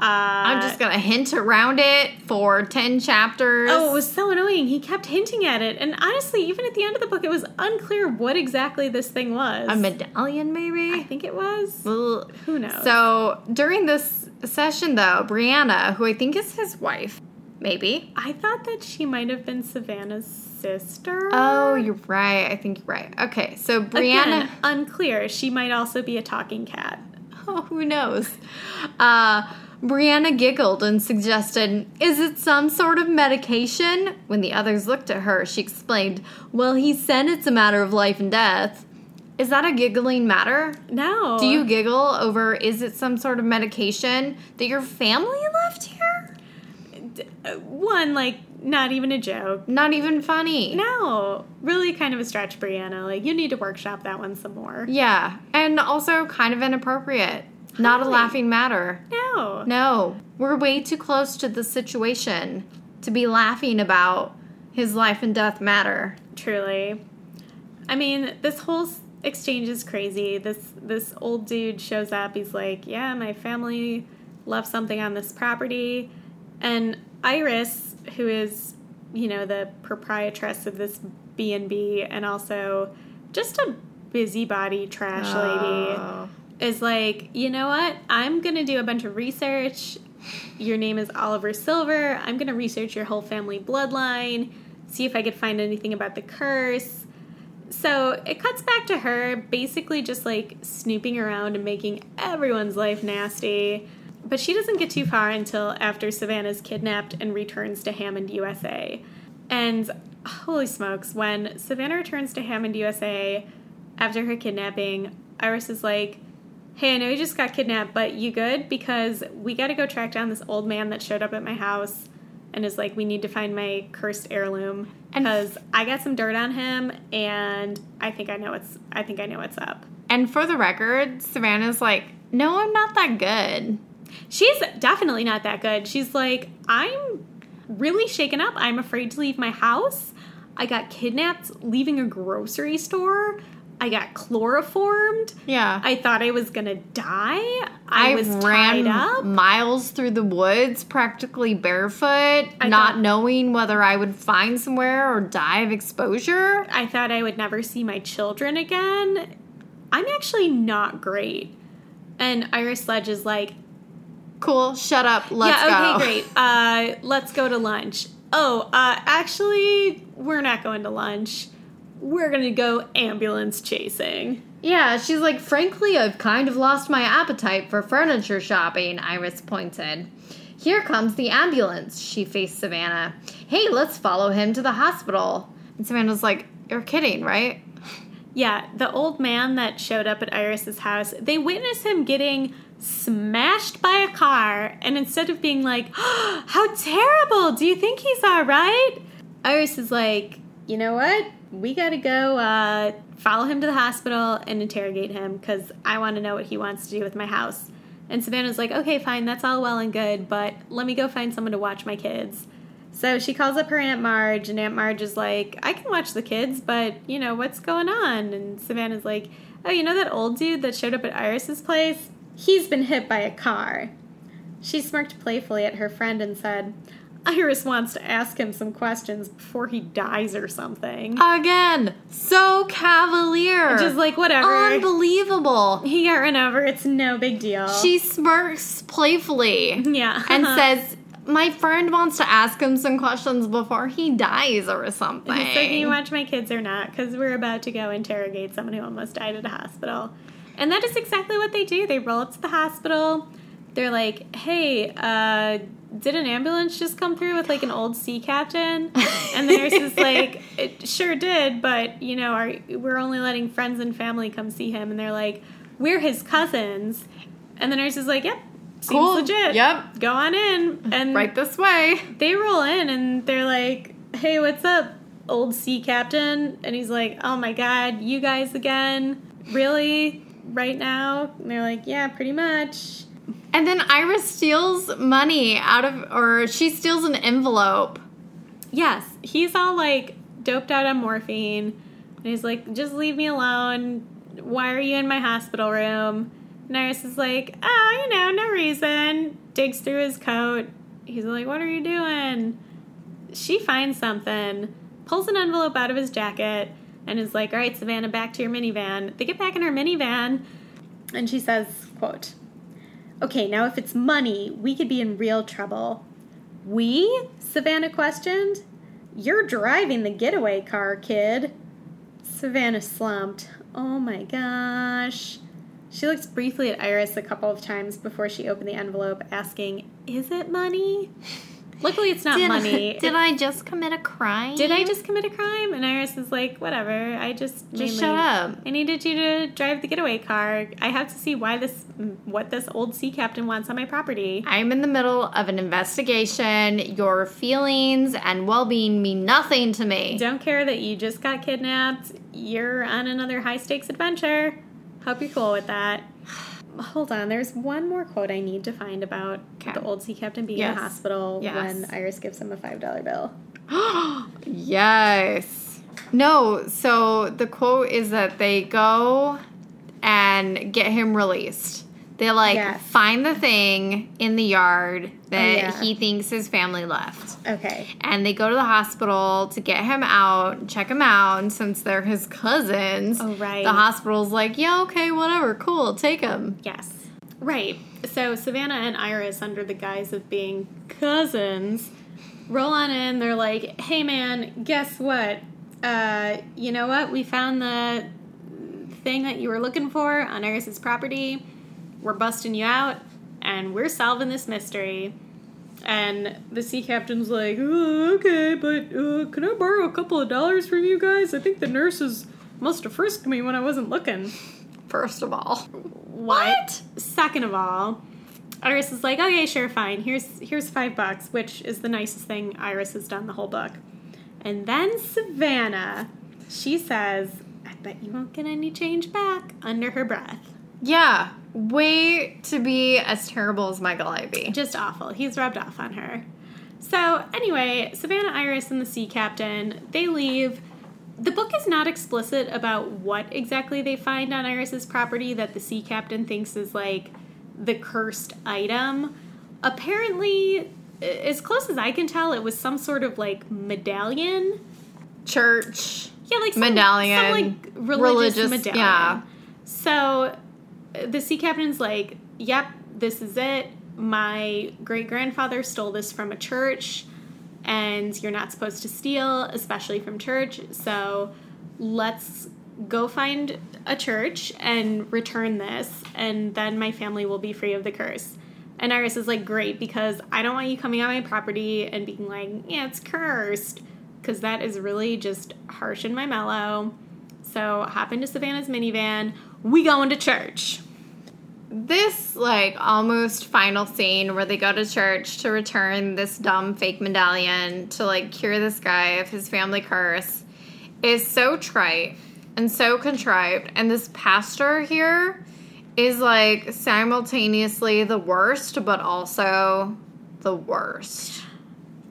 Uh, I'm just gonna hint around it for 10 chapters. Oh, it was so annoying. He kept hinting at it. And honestly, even at the end of the book, it was unclear what exactly this thing was. a medallion, maybe? I think it was. Who knows? So during this session, though, Brianna, who I think is his wife, maybe. I thought that she might have been Savannah's sister. Oh, you're right. I think you're right. Okay, so Brianna. Again, unclear. She might also be a talking cat. Oh, who knows? Uh, Brianna giggled and suggested, Is it some sort of medication? When the others looked at her, she explained, Well, he said it's a matter of life and death. Is that a giggling matter? No. Do you giggle over, is it some sort of medication that your family left here? Uh, One, like, not even a joke. Not even funny. No. Really kind of a stretch, Brianna. Like, you need to workshop that one some more. Yeah, and also kind of inappropriate. Not a laughing matter. No. No, we're way too close to the situation to be laughing about his life and death matter. Truly. I mean, this whole exchange is crazy. This this old dude shows up. He's like, "Yeah, my family left something on this property." And Iris, who is, you know, the proprietress of this B&B and also just a busybody trash lady, Oh. Is like, "You know what? I'm going to do a bunch of research. Your name is Oliver Silver. I'm going to research your whole family bloodline, see if I could find anything about the curse." So it cuts back to her basically just like snooping around and making everyone's life nasty. But she doesn't get too far until after Savannah's kidnapped and returns to Hammond, USA. And holy smokes, when Savannah returns to Hammond, USA after her kidnapping, Iris is like, Hey, I know you just got kidnapped, but you good? Because we gotta go track down this old man that showed up at my house and is like, We need to find my cursed heirloom. Because I got some dirt on him and I think I know what's I think I know what's up. And for the record, Savannah's like, no, I'm not that good. She's definitely not that good. She's like, I'm really shaken up. I'm afraid to leave my house. I got kidnapped leaving a grocery store. I got chloroformed. Yeah. I thought I was gonna die. I, was ran tied up. miles through the woods, practically barefoot, I not thought- knowing whether I would find somewhere or die of exposure. I thought I would never see my children again. I'm actually not great. And Iris Sledge is like, Cool, shut up, let's yeah, go. okay, great. Uh, let's go to lunch. Oh, uh, actually, we're not going to lunch. We're gonna go ambulance chasing. Yeah, she's like, frankly, I've kind of lost my appetite for furniture shopping, Iris pointed. Here comes the ambulance, she faced Savannah. Hey, let's follow him to the hospital. And Savannah's like, You're kidding, right? Yeah, the old man that showed up at Iris's house, they witness him getting smashed by a car, and instead of being like, oh, "How terrible! Do you think he's all right?" Iris is like, "You know what? We got to go uh, follow him to the hospital and interrogate him because I want to know what he wants to do with my house." And Savannah's like, "Okay, fine, that's all well and good, but let me go find someone to watch my kids." So she calls up her Aunt Marge, and Aunt Marge is like, I can watch the kids, but, you know, what's going on? And Savannah's like, Oh, you know that old dude that showed up at Iris's place? He's been hit by a car. She smirked playfully at her friend and said, Iris wants to ask him some questions before he dies or something. Again, so cavalier. Just like, whatever. unbelievable. he got run over. It's no big deal. She smirks playfully yeah. and says, My friend wants to ask him some questions before he dies or something. Like, "Can you watch my kids or not? Because we're about to go interrogate someone who almost died at a hospital." And that is exactly what they do. They roll up to the hospital. They're like, "Hey, uh, did an ambulance just come through with like an old sea captain?" And the nurse is like, "It sure did, but you know, our, we're only letting friends and family come see him." And they're like, "We're his cousins." And the nurse is like, "Yep, seems Cool. legit. Yep. go on in." And right this way. they roll in and they're like, "Hey, what's up, old sea captain?" And he's like, "Oh my god, you guys again? Really? Right now?" And they're like, "Yeah, pretty much." And then Iris steals money out of, or she steals an envelope Yes, he's all like doped out on morphine. And he's like, just leave me alone. Why are you in my hospital room? Nurse is like, oh, you know, no reason. Digs through his coat. He's like, what are you doing? She finds something, pulls an envelope out of his jacket, and is like, all right, Savannah, back to your minivan. They get back in her minivan, and she says, quote, okay, now if it's money, we could be in real trouble. We? Savannah questioned. You're driving the getaway car, kid. Savannah slumped. Oh my gosh. She looked briefly at Iris a couple of times before she opened the envelope, asking, Is it money? Luckily, it's not did, money. Did I just commit a crime? Did I just commit a crime? And Iris is like, whatever. I just just shut up? I needed you to drive the getaway car. I have to see why this, what this old sea captain wants on my property. I'm in the middle of an investigation. Your feelings and well-being mean nothing to me. Don't care that you just got kidnapped. You're on another high stakes adventure. Hope you're cool with that. Hold on, there's one more quote I need to find about Okay. the old sea captain being in Yes. the hospital Yes. when Iris gives him a five dollar bill. yes. No, so the quote is that they go and get him released. They like Yes. find the thing in the yard that Oh, yeah. he thinks his family left. Okay. And they go to the hospital to get him out, check him out, and since they're his cousins, Oh, right. the hospital's like, yeah, okay, whatever, cool, take him. Yes. Right. So Savannah and Iris, under the guise of being cousins, roll on in. They're like, hey man, guess what? Uh, you know what? We found the thing that you were looking for on Iris's property. We're busting you out, and we're solving this mystery. And the sea captain's like, "Oh, okay, but uh, can I borrow a couple of dollars from you guys? I think the nurses must have frisked me when I wasn't looking. First of all. What? Second of all, Iris is like, okay, sure, fine. Here's here's five bucks, which is the nicest thing Iris has done the whole book. And then Savannah, she says, I bet you won't get any change back under her breath. Yeah, way to be as terrible as Michael Ivey. Just awful. He's rubbed off on her. So, anyway, Savannah, Iris, and the sea captain, they leave. The book is not explicit about what exactly they find on Iris's property that the sea captain thinks is like the cursed item. Apparently, as close as I can tell, it was some sort of like medallion. Church. Yeah, like some, Medallion. some like religious, Religious, medallion. yeah. So the sea captain's like, "Yep, this is it. My great grandfather stole this from a church, and you're not supposed to steal, especially from church. So let's go find a church and return this, and then my family will be free of the curse." And Iris is like, "Great, because I don't want you coming on my property and being like, yeah, it's cursed." because that is really just harsh in my mellow. So hop into Savannah's minivan. We going to church. This like almost final scene where they go to church to return this dumb fake medallion to like cure this guy of his family curse is so trite and so contrived. And this pastor here is like simultaneously the worst, but also the worst.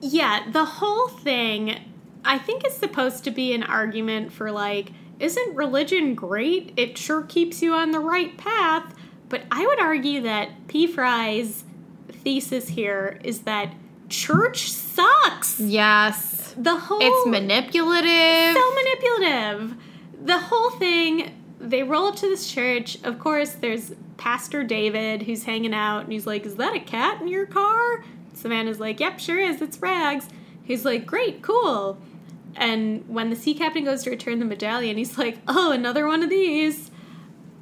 Yeah, the whole thing, I think, is supposed to be an argument for like, isn't religion great? It sure keeps you on the right path. But I would argue that P. Fry's thesis here is that church sucks. Yes. The whole It's manipulative. so manipulative. The whole thing, they roll up to this church. Of course, there's Pastor David who's hanging out, and he's like, Is that a cat in your car? Savannah's like, Yep, sure is. It's Rags. He's like, Great, cool. And when the sea captain goes to return the medallion, he's like, Oh, another one of these.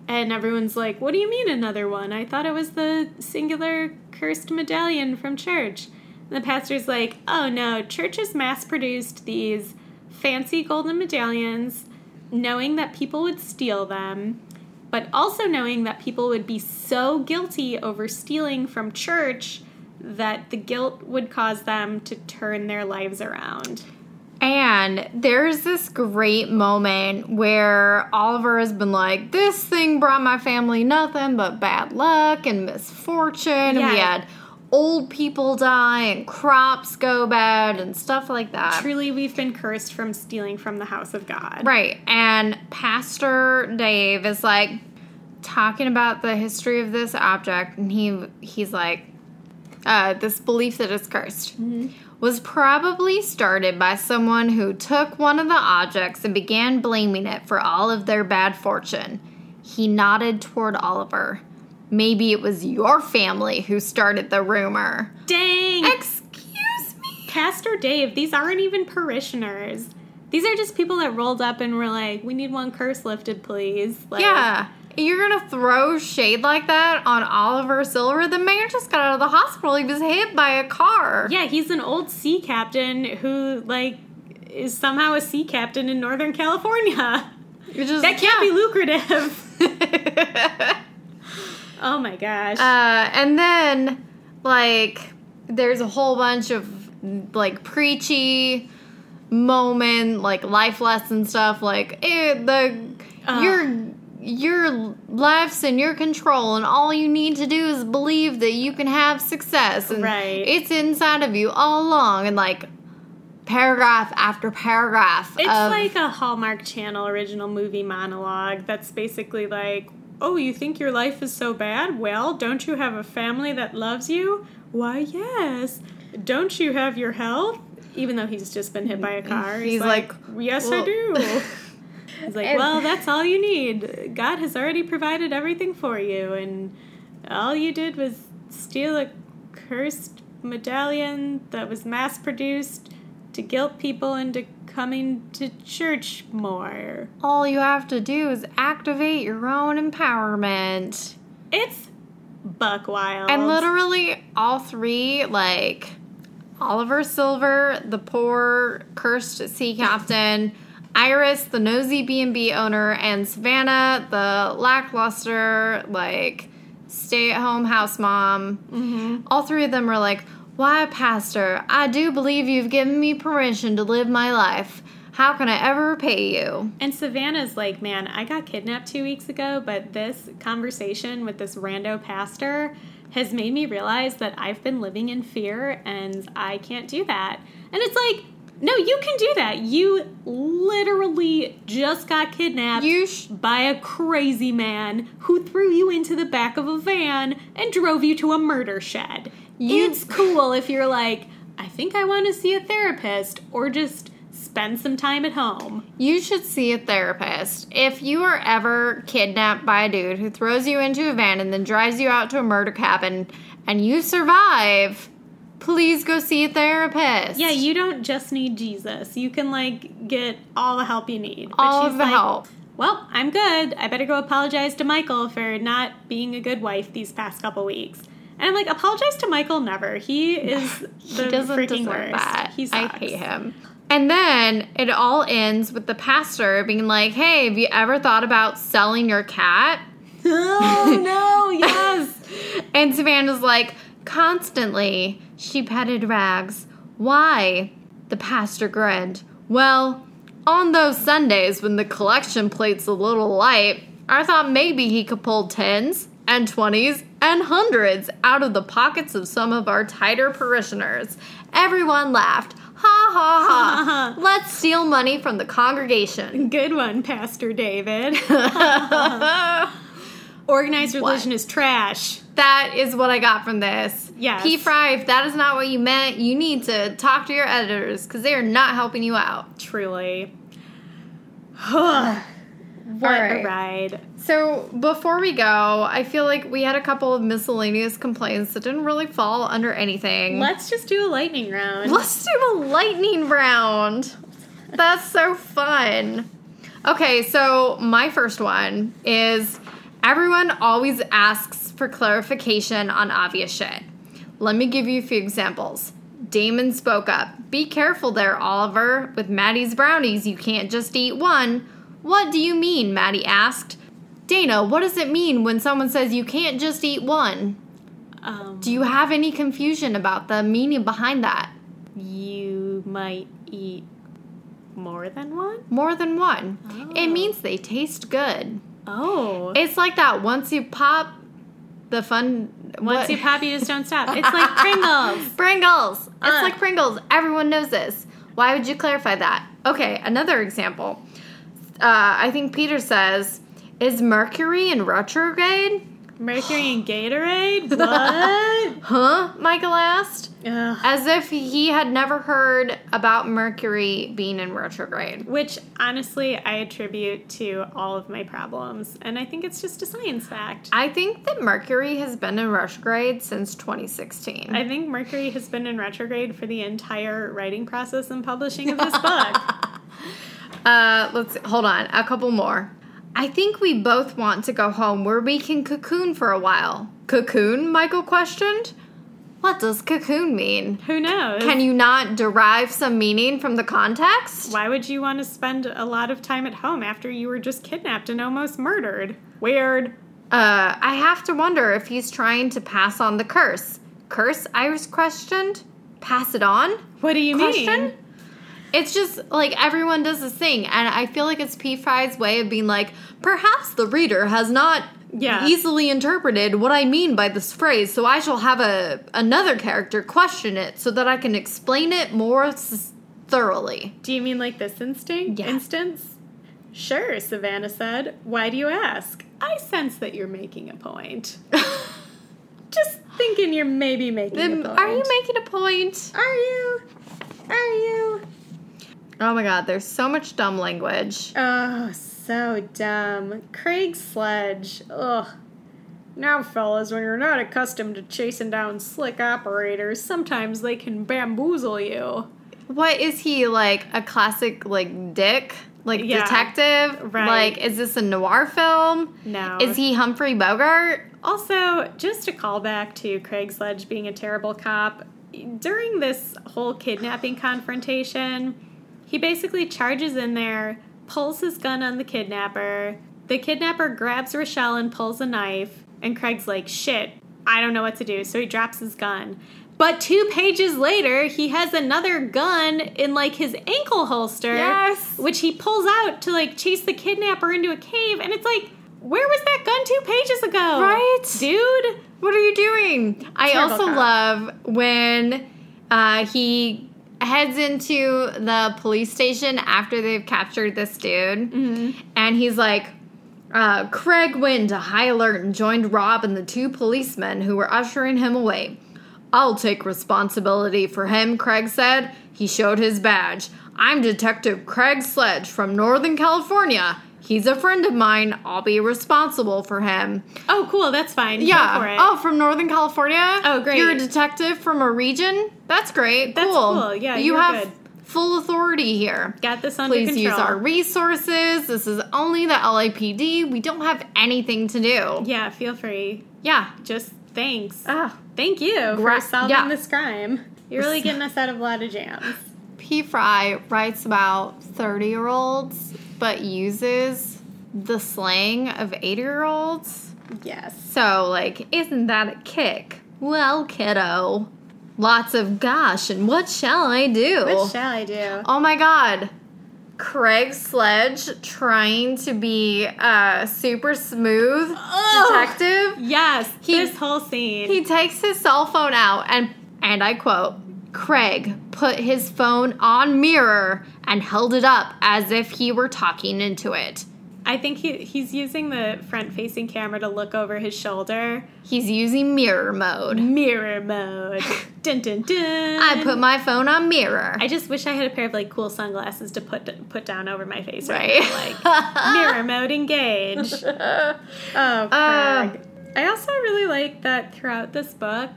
And everyone's like, What do you mean another one? I thought it was the singular cursed medallion from church. And the pastor's like, Oh no, church has mass produced these fancy golden medallions, knowing that people would steal them, but also knowing that people would be so guilty over stealing from church that the guilt would cause them to turn their lives around. And there's this great moment where Oliver has been like, This thing brought my family nothing but bad luck and misfortune. And we had old people die and crops go bad and stuff like that. Truly, we've been cursed from stealing from the house of God. Right. And Pastor Dave is like talking about the history of this object and he he's like uh, this belief that it's cursed was probably started by someone who took one of the objects and began blaming it for all of their bad fortune. He nodded toward Oliver. Maybe it was your family who started the rumor. Dang! Excuse me. Pastor Dave, these aren't even parishioners. These are just people that rolled up and were like, "We need one curse lifted, please." Like, Yeah. You're gonna throw shade like that on Oliver Silver? The man just got out of the hospital. He was hit by a car. yeah. He's an old sea captain who, like, is somehow a sea captain in Northern California. Just, That can't be lucrative. oh my gosh. Uh, and then, like, there's a whole bunch of like preachy moment, like life lesson stuff. Like, eh, the Ugh. your your life's in your control, and all you need to do is believe that you can have success. And Right. It's inside of you all along, and like paragraph after paragraph. It's of, like a Hallmark Channel original movie monologue that's basically like, Oh, you think your life is so bad? Well, don't you have a family that loves you? Why, yes. Don't you have your health? Even though he's just been hit by a car. He's like, Yes, I do. He's like, And- Well, that's all you need. God has already provided everything for you, and all you did was steal a cursed medallion that was mass produced to guilt people into coming to church more. all you have to do is activate your own empowerment. It's buck wild. And literally, all three, like Oliver Silver, the poor cursed sea captain, Iris, the nosy B&B owner, and Savannah, the lackluster, like, stay-at-home house mom. Mm-hmm. All three of them are like, why, Pastor, I do believe you've given me permission to live my life. How can I ever repay you? And Savannah's like, man, I got kidnapped two weeks ago, but this conversation with this rando pastor has made me realize that I've been living in fear and I can't do that. And it's like, no, you can do that. You literally just got kidnapped sh- by a crazy man who threw you into the back of a van and drove you to a murder shed. You- it's cool if you're like, I think I want to see a therapist or just spend some time at home. You should see a therapist. If you are ever kidnapped by a dude who throws you into a van and then drives you out to a murder cabin and you survive, please go see a therapist. Yeah, you don't just need Jesus. You can like get all the help you need. But all she's of the like, help. Well, I'm good. I better go apologize to Michael for not being a good wife these past couple weeks. And I'm like, apologize to Michael never. He is the He doesn't freaking deserve worst. that. He I hate him. And then it all ends with the pastor being like, "Hey, have you ever thought about selling your cat?" Oh no! Yes. And Savannah's like, constantly. She petted Rags. Why? The pastor grinned. Well, on those Sundays when the collection plate's a little light, I thought maybe he could pull tens and twenties and hundreds out of the pockets of some of our tighter parishioners. Everyone laughed. Ha ha ha. Let's steal money from the congregation. Good one, Pastor David. Organized religion is trash. That is what I got from this. Yes. P. Fry, if that is not what you meant, you need to talk to your editors because they are not helping you out. Truly. what Alright. a ride. So before we go, I feel like we had a couple of miscellaneous complaints that didn't really fall under anything. Let's just do a lightning round. Let's do a lightning round. That's so fun. Okay, so my first one is everyone always asks for clarification on obvious shit. Let me give you a few examples. Damon spoke up. Be careful there, Oliver. With Maddie's brownies, you can't just eat one. What do you mean? Maddie asked. Dana, what does it mean when someone says you can't just eat one? Um, Do you have any confusion about the meaning behind that? you might eat more than one? More than one. It Oh. means they taste good. Oh. It's like that once you pop the fun Once What- you pop, you just don't stop. It's like Pringles. Pringles. It's Uh. like Pringles. Everyone knows this. Why would you clarify that? Okay, another example. Uh, I think Peter says, "Is Mercury in retrograde?" Mercury and Gatorade? What? Huh? Michael asked, Ugh. as if he had never heard about Mercury being in retrograde. Which honestly, I attribute to all of my problems. And I think it's just a science fact. I think that Mercury has been in retrograde since 2016. I think Mercury has been in retrograde for the entire writing process and publishing of this book. Uh, let's hold on. A couple more. I think we both want to go home where we can cocoon for a while. Cocoon? Michael questioned. What does cocoon mean? Who knows? Can you not derive some meaning from the context? Why would you want to spend a lot of time at home after you were just kidnapped and almost murdered? Weird. Uh, I have to wonder if he's trying to pass on the curse. Curse? Iris questioned. Pass it on? What do you Question? mean? It's just like everyone does this thing, and I feel like it's P. Fry's way of being like, perhaps the reader has not Yeah. easily interpreted what I mean by this phrase, so I shall have a another character question it so that I can explain it more s- thoroughly. Do you mean like this instinct? Yeah. Instance? Sure, Savannah said. Why do you ask? I sense that you're making a point. Just thinking you're maybe making a point. Are you making a point? Are you? Are you? Oh my god, there's so much dumb language. Oh, so dumb. Craig Sledge. Ugh. Now, fellas, when you're not accustomed to chasing down slick operators, sometimes they can bamboozle you. What is he like? A classic like dick, like Yeah, detective? right. Like, is this a noir film? No. Is he Humphrey Bogart? Also, just a callback to Craig Sledge being a terrible cop. During this whole kidnapping confrontation, he basically charges in there, pulls his gun on the kidnapper. The kidnapper grabs Rochelle and pulls a knife, and Craig's like, shit, I don't know what to do. So he drops his gun. But two pages later, he has another gun in like his ankle holster, Yes. which he pulls out to like chase the kidnapper into a cave. And it's like, where was that gun two pages ago? Right? Dude? What are you doing? I also cop. love when uh, he heads into the police station after they've captured this dude, Mm-hmm. and he's like, uh, Craig went to high alert and joined Rob and the two policemen who were ushering him away. I'll take responsibility for him, Craig said. He showed his badge. I'm Detective Craig Sledge from Northern California. He's a friend of mine. I'll be responsible for him. Oh, cool. That's fine. Go for Yeah. Oh, from Northern California? Oh, great. You're a detective from a region? That's great. That's cool. cool. Yeah, You have good. full authority here. Got this under Please control. use our resources. This is only the LAPD. We don't have anything to do. Yeah, feel free. Yeah. Just thanks. Ah. Thank you Gra- for solving yeah. this crime. You're really getting us out of a lot of jams. P. Fry writes about 30 year olds, but uses the slang of 80 year olds. Yes. So, like, isn't that a kick? Well, kiddo. Lots of gosh, and what shall I do? What shall I do? Oh my god. Craig Sledge trying to be a super smooth detective. Yes, He- this whole scene. He takes his cell phone out and and I quote, Craig put his phone on mirror and held it up as if he were talking into it. I think he, he's using the front facing camera to look over his shoulder. He's using mirror mode. Mirror mode. dun dun dun. I put my phone on mirror. I just wish I had a pair of like cool sunglasses to put put down over my face Right. right, now. Like mirror mode engage. Oh, Craig. Uh. I also really like that throughout this book,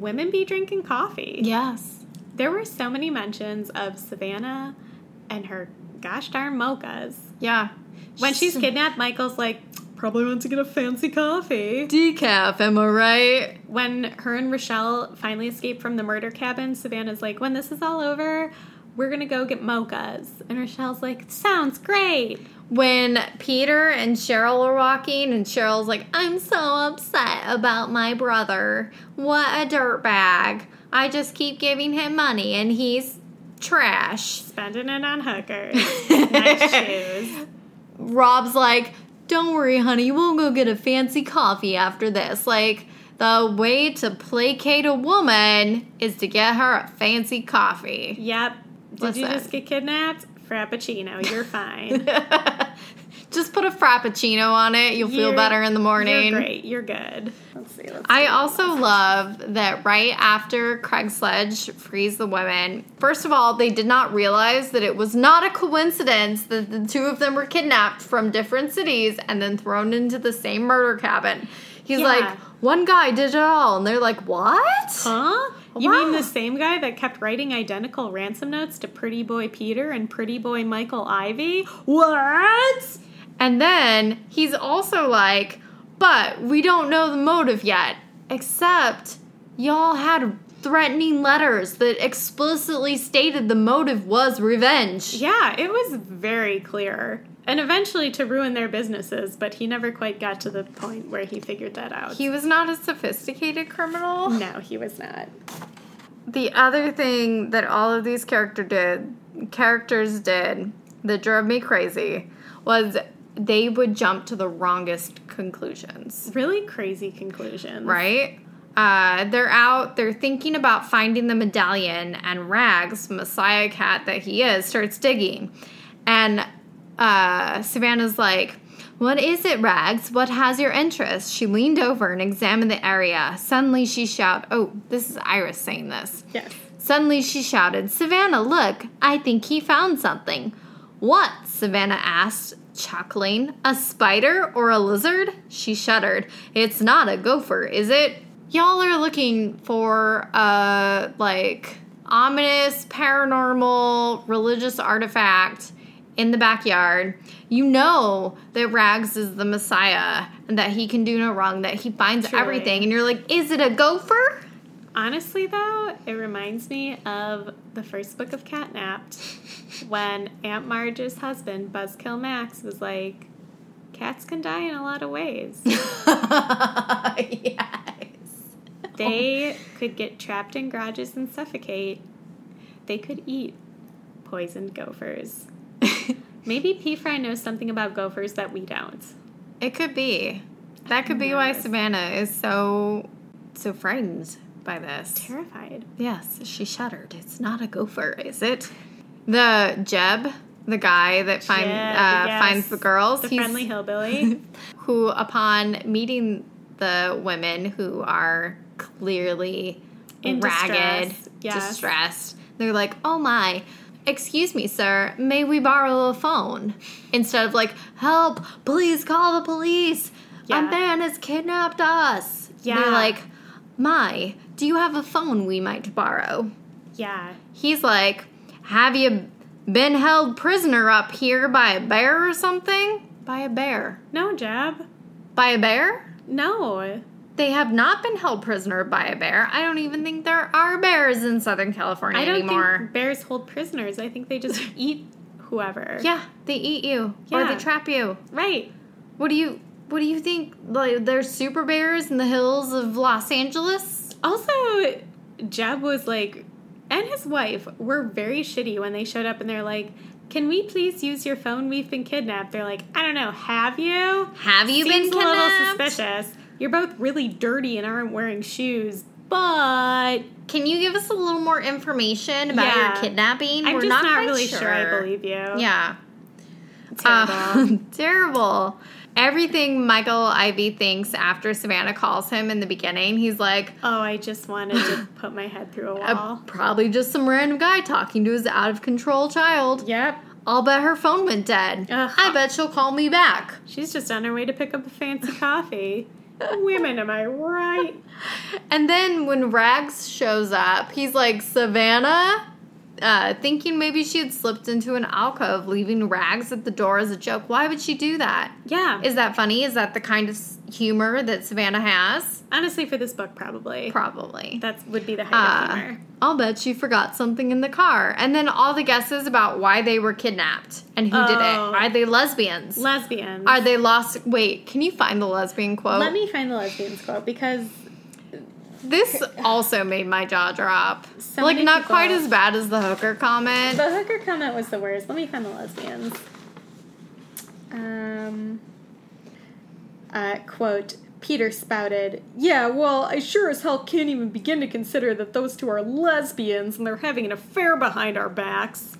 women be drinking coffee. yes. There were so many mentions of Savannah and her gosh darn mochas. Yeah. When she's kidnapped, Michael's like, probably wants to get a fancy coffee. decaf, am I right? When her and Rochelle finally escape from the murder cabin, Savannah's like, when this is all over, we're gonna go get mochas. And Rochelle's like, sounds great. When Peter and Cheryl are walking, and Cheryl's like, I'm so upset about my brother. What a dirtbag. I just keep giving him money, and he's trash. Spending it on hookers. nice shoes. Rob's like, Don't worry, honey, we'll go get a fancy coffee after this. Like, the way to placate a woman is to get her a fancy coffee. Yep. Did you just get kidnapped? Frappuccino. You're fine. Just put a frappuccino on it. You'll feel You're- better in the morning. You're great. You're good. Let's see. Let's I also love that right after Craig Sledge frees the women, first of all, they did not realize that it was not a coincidence that the two of them were kidnapped from different cities and then thrown into the same murder cabin. He's Yeah. like, one guy did it all. And they're like, what? Huh? You mean the same guy that kept writing identical ransom notes to Pretty Boy Peter and Pretty Boy Michael Ivey? What? And then he's also like, but we don't know the motive yet, except y'all had threatening letters that explicitly stated the motive was revenge. Yeah, it was very clear. And eventually to ruin their businesses, but he never quite got to the point where he figured that out. He was not a sophisticated criminal. no, he was not. The other thing that all of these character did, characters did that drove me crazy was they would jump to the wrongest conclusions. Really crazy conclusions. right? Uh, they're out, they're thinking about finding the medallion, and Rags, Messiah cat that he is, starts digging. And uh, Savannah's like, What is it, Rags? What has your interest? She leaned over and examined the area. Suddenly she shouted, Oh, this is Iris saying this. Yes. Suddenly she shouted, Savannah, look, I think he found something. What? Savannah asked, chuckling. A spider or a lizard? She shuddered. It's not a gopher, is it? Y'all are looking for a, like, ominous, paranormal, religious artifact in the backyard. You know that Rags is the Messiah and that he can do no wrong, that he finds Truly. everything. And you're like, is it a gopher? Honestly, though, it reminds me of the first book of Catnapped when Aunt Marge's husband, Buzzkill Max, was like, Cats can die in a lot of ways. yes. They could get trapped in garages and suffocate. They could eat poisoned gophers. Maybe P. Fry knows something about gophers that we don't. It could be. That could be why Savannah is so so frightened by this. Terrified. Yes, she shuddered. It's not a gopher, is it? The Jeb, the guy that find, Jeb, uh, yes. finds the girls, The friendly hillbilly. who, upon meeting the women who are clearly In ragged, distress, yes. distressed, they're like, "Oh my." Excuse me, sir. May we borrow a phone? Instead of like, help! Please call the police. A Yeah. man has kidnapped us. Yeah. They're like, my, do you have a phone we might borrow? yeah. He's like, Have you been held prisoner up here by a bear or something? By a bear. No, Jab. By a bear? No. They have not been held prisoner by a bear. I don't even think there are bears in Southern California I don't anymore. think bears hold prisoners. I think they just eat whoever. yeah, they eat you or Yeah. they trap you. Right. What do you what do you think? Like there's super bears in the hills of Los Angeles? Also, Jeb was like, and his wife were very shitty when they showed up and they're like, Can we please use your phone? We've been kidnapped. They're like, I don't know, have you? Have you Seems been a little suspicious. You're both really dirty and aren't wearing shoes, but Can you give us a little more information about Yeah. your kidnapping? I'm We're just not, not, really sure. I believe you. Yeah. Terrible. Uh, terrible. Everything Michael Ivey thinks after Savannah calls him in the beginning, he's like, oh, I just wanted to put my head through a "Uh, wall. probably just some random guy talking to his out of control child. Yep. I'll bet her phone went dead. Ugh. I bet she'll call me back. She's just on her way to pick up a fancy coffee. Women, am I right? And then when Rags shows up, he's like, Savannah? Uh, thinking maybe she had slipped into an alcove, leaving Rags at the door as a joke. Why would she do that? Yeah. Is that funny? Is that the kind of humor that Savannah has? Honestly, for this book, probably. Probably. That would be the height Uh, of humor. I'll bet she forgot something in the car. And then all the guesses about why they were kidnapped and who did it. Oh. Are they lesbians? Lesbians. Are they lost? Wait, can you find the lesbian quote? Let me find the lesbians quote because This also made my jaw drop. So like, not people- quite as bad as the hooker comment. the hooker comment was the worst. Let me find the lesbians. Um, uh, quote Peter spouted, Yeah, well, I sure as hell can't even begin to consider that those two are lesbians and they're having an affair behind our backs.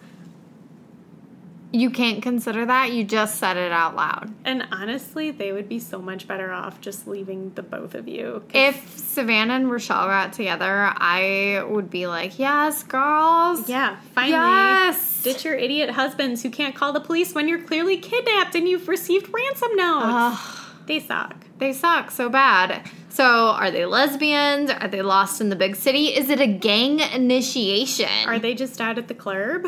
You can't consider that. You just said it out loud. And honestly, they would be so much better off just leaving the both of you. If Savannah and Rochelle got together, I would be like, yes, girls. yeah, finally. Yes. Ditch your idiot husbands who can't call the police when you're clearly kidnapped and you've received ransom notes. Ugh. they suck. They suck so bad. So, are they lesbians? Are they lost in the big city? Is it a gang initiation? Are they just out at the club?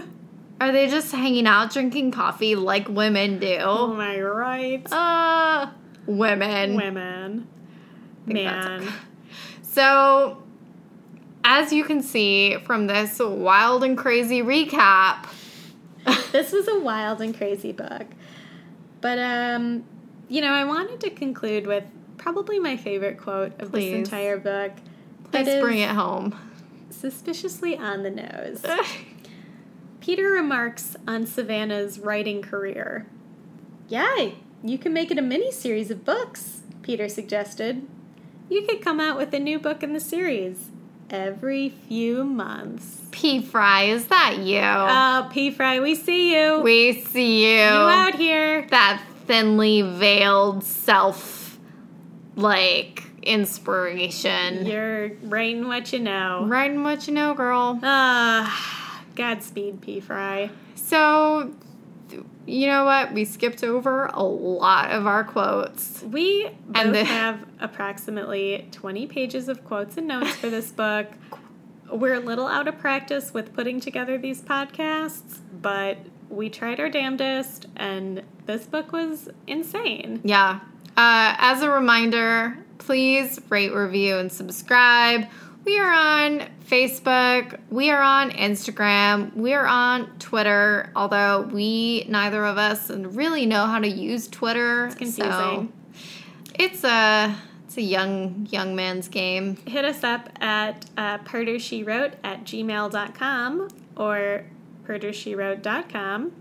Are they just hanging out drinking coffee like women do? Oh my right. Uh, women. Women. Man. So, as you can see from this wild and crazy recap, this was a wild and crazy book. But um, you know, I wanted to conclude with probably my favorite quote of Please. this entire book. please bring it home. Suspiciously on the nose. Peter remarks on Savannah's writing career. Yeah, you can make it a mini series of books, Peter suggested. You could come out with a new book in the series every few months. P. Fry, is that you? Oh, P. Fry, we see you. we see you. you out here. that thinly veiled self, like, inspiration. You're writing what you know. Writing what you know, girl. Ah, Godspeed, P. Fry. So, you know what? We skipped over a lot of our quotes. We both And the- have approximately 20 pages of quotes and notes for this book. We're a little out of practice with putting together these podcasts, but we tried our damnedest, and this book was insane. Yeah. Uh, as a reminder, please rate, review, and subscribe. We are on Facebook. We are on Instagram. We are on Twitter, although we, neither of us, really know how to use Twitter. It's confusing. it's a. It's a young young man's game. Hit us up at uh, perdershewrote at gmail.com or perdershewrote.com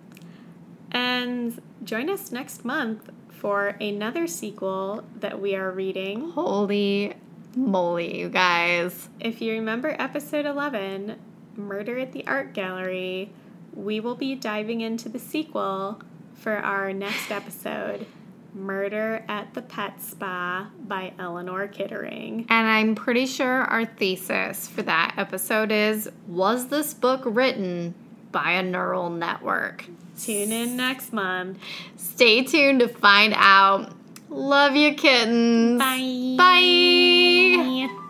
and join us next month for another sequel that we are reading. Holy moly, you guys! If you remember episode 11, Murder at the Art Gallery, we will be diving into the sequel for our next episode, Murder at the Pet Spa by Eleanor Kittering. And I'm pretty sure our thesis for that episode is: Was this book written by a neural network? Tune in next month. Stay tuned to find out. Love you, kittens. Bye. Bye.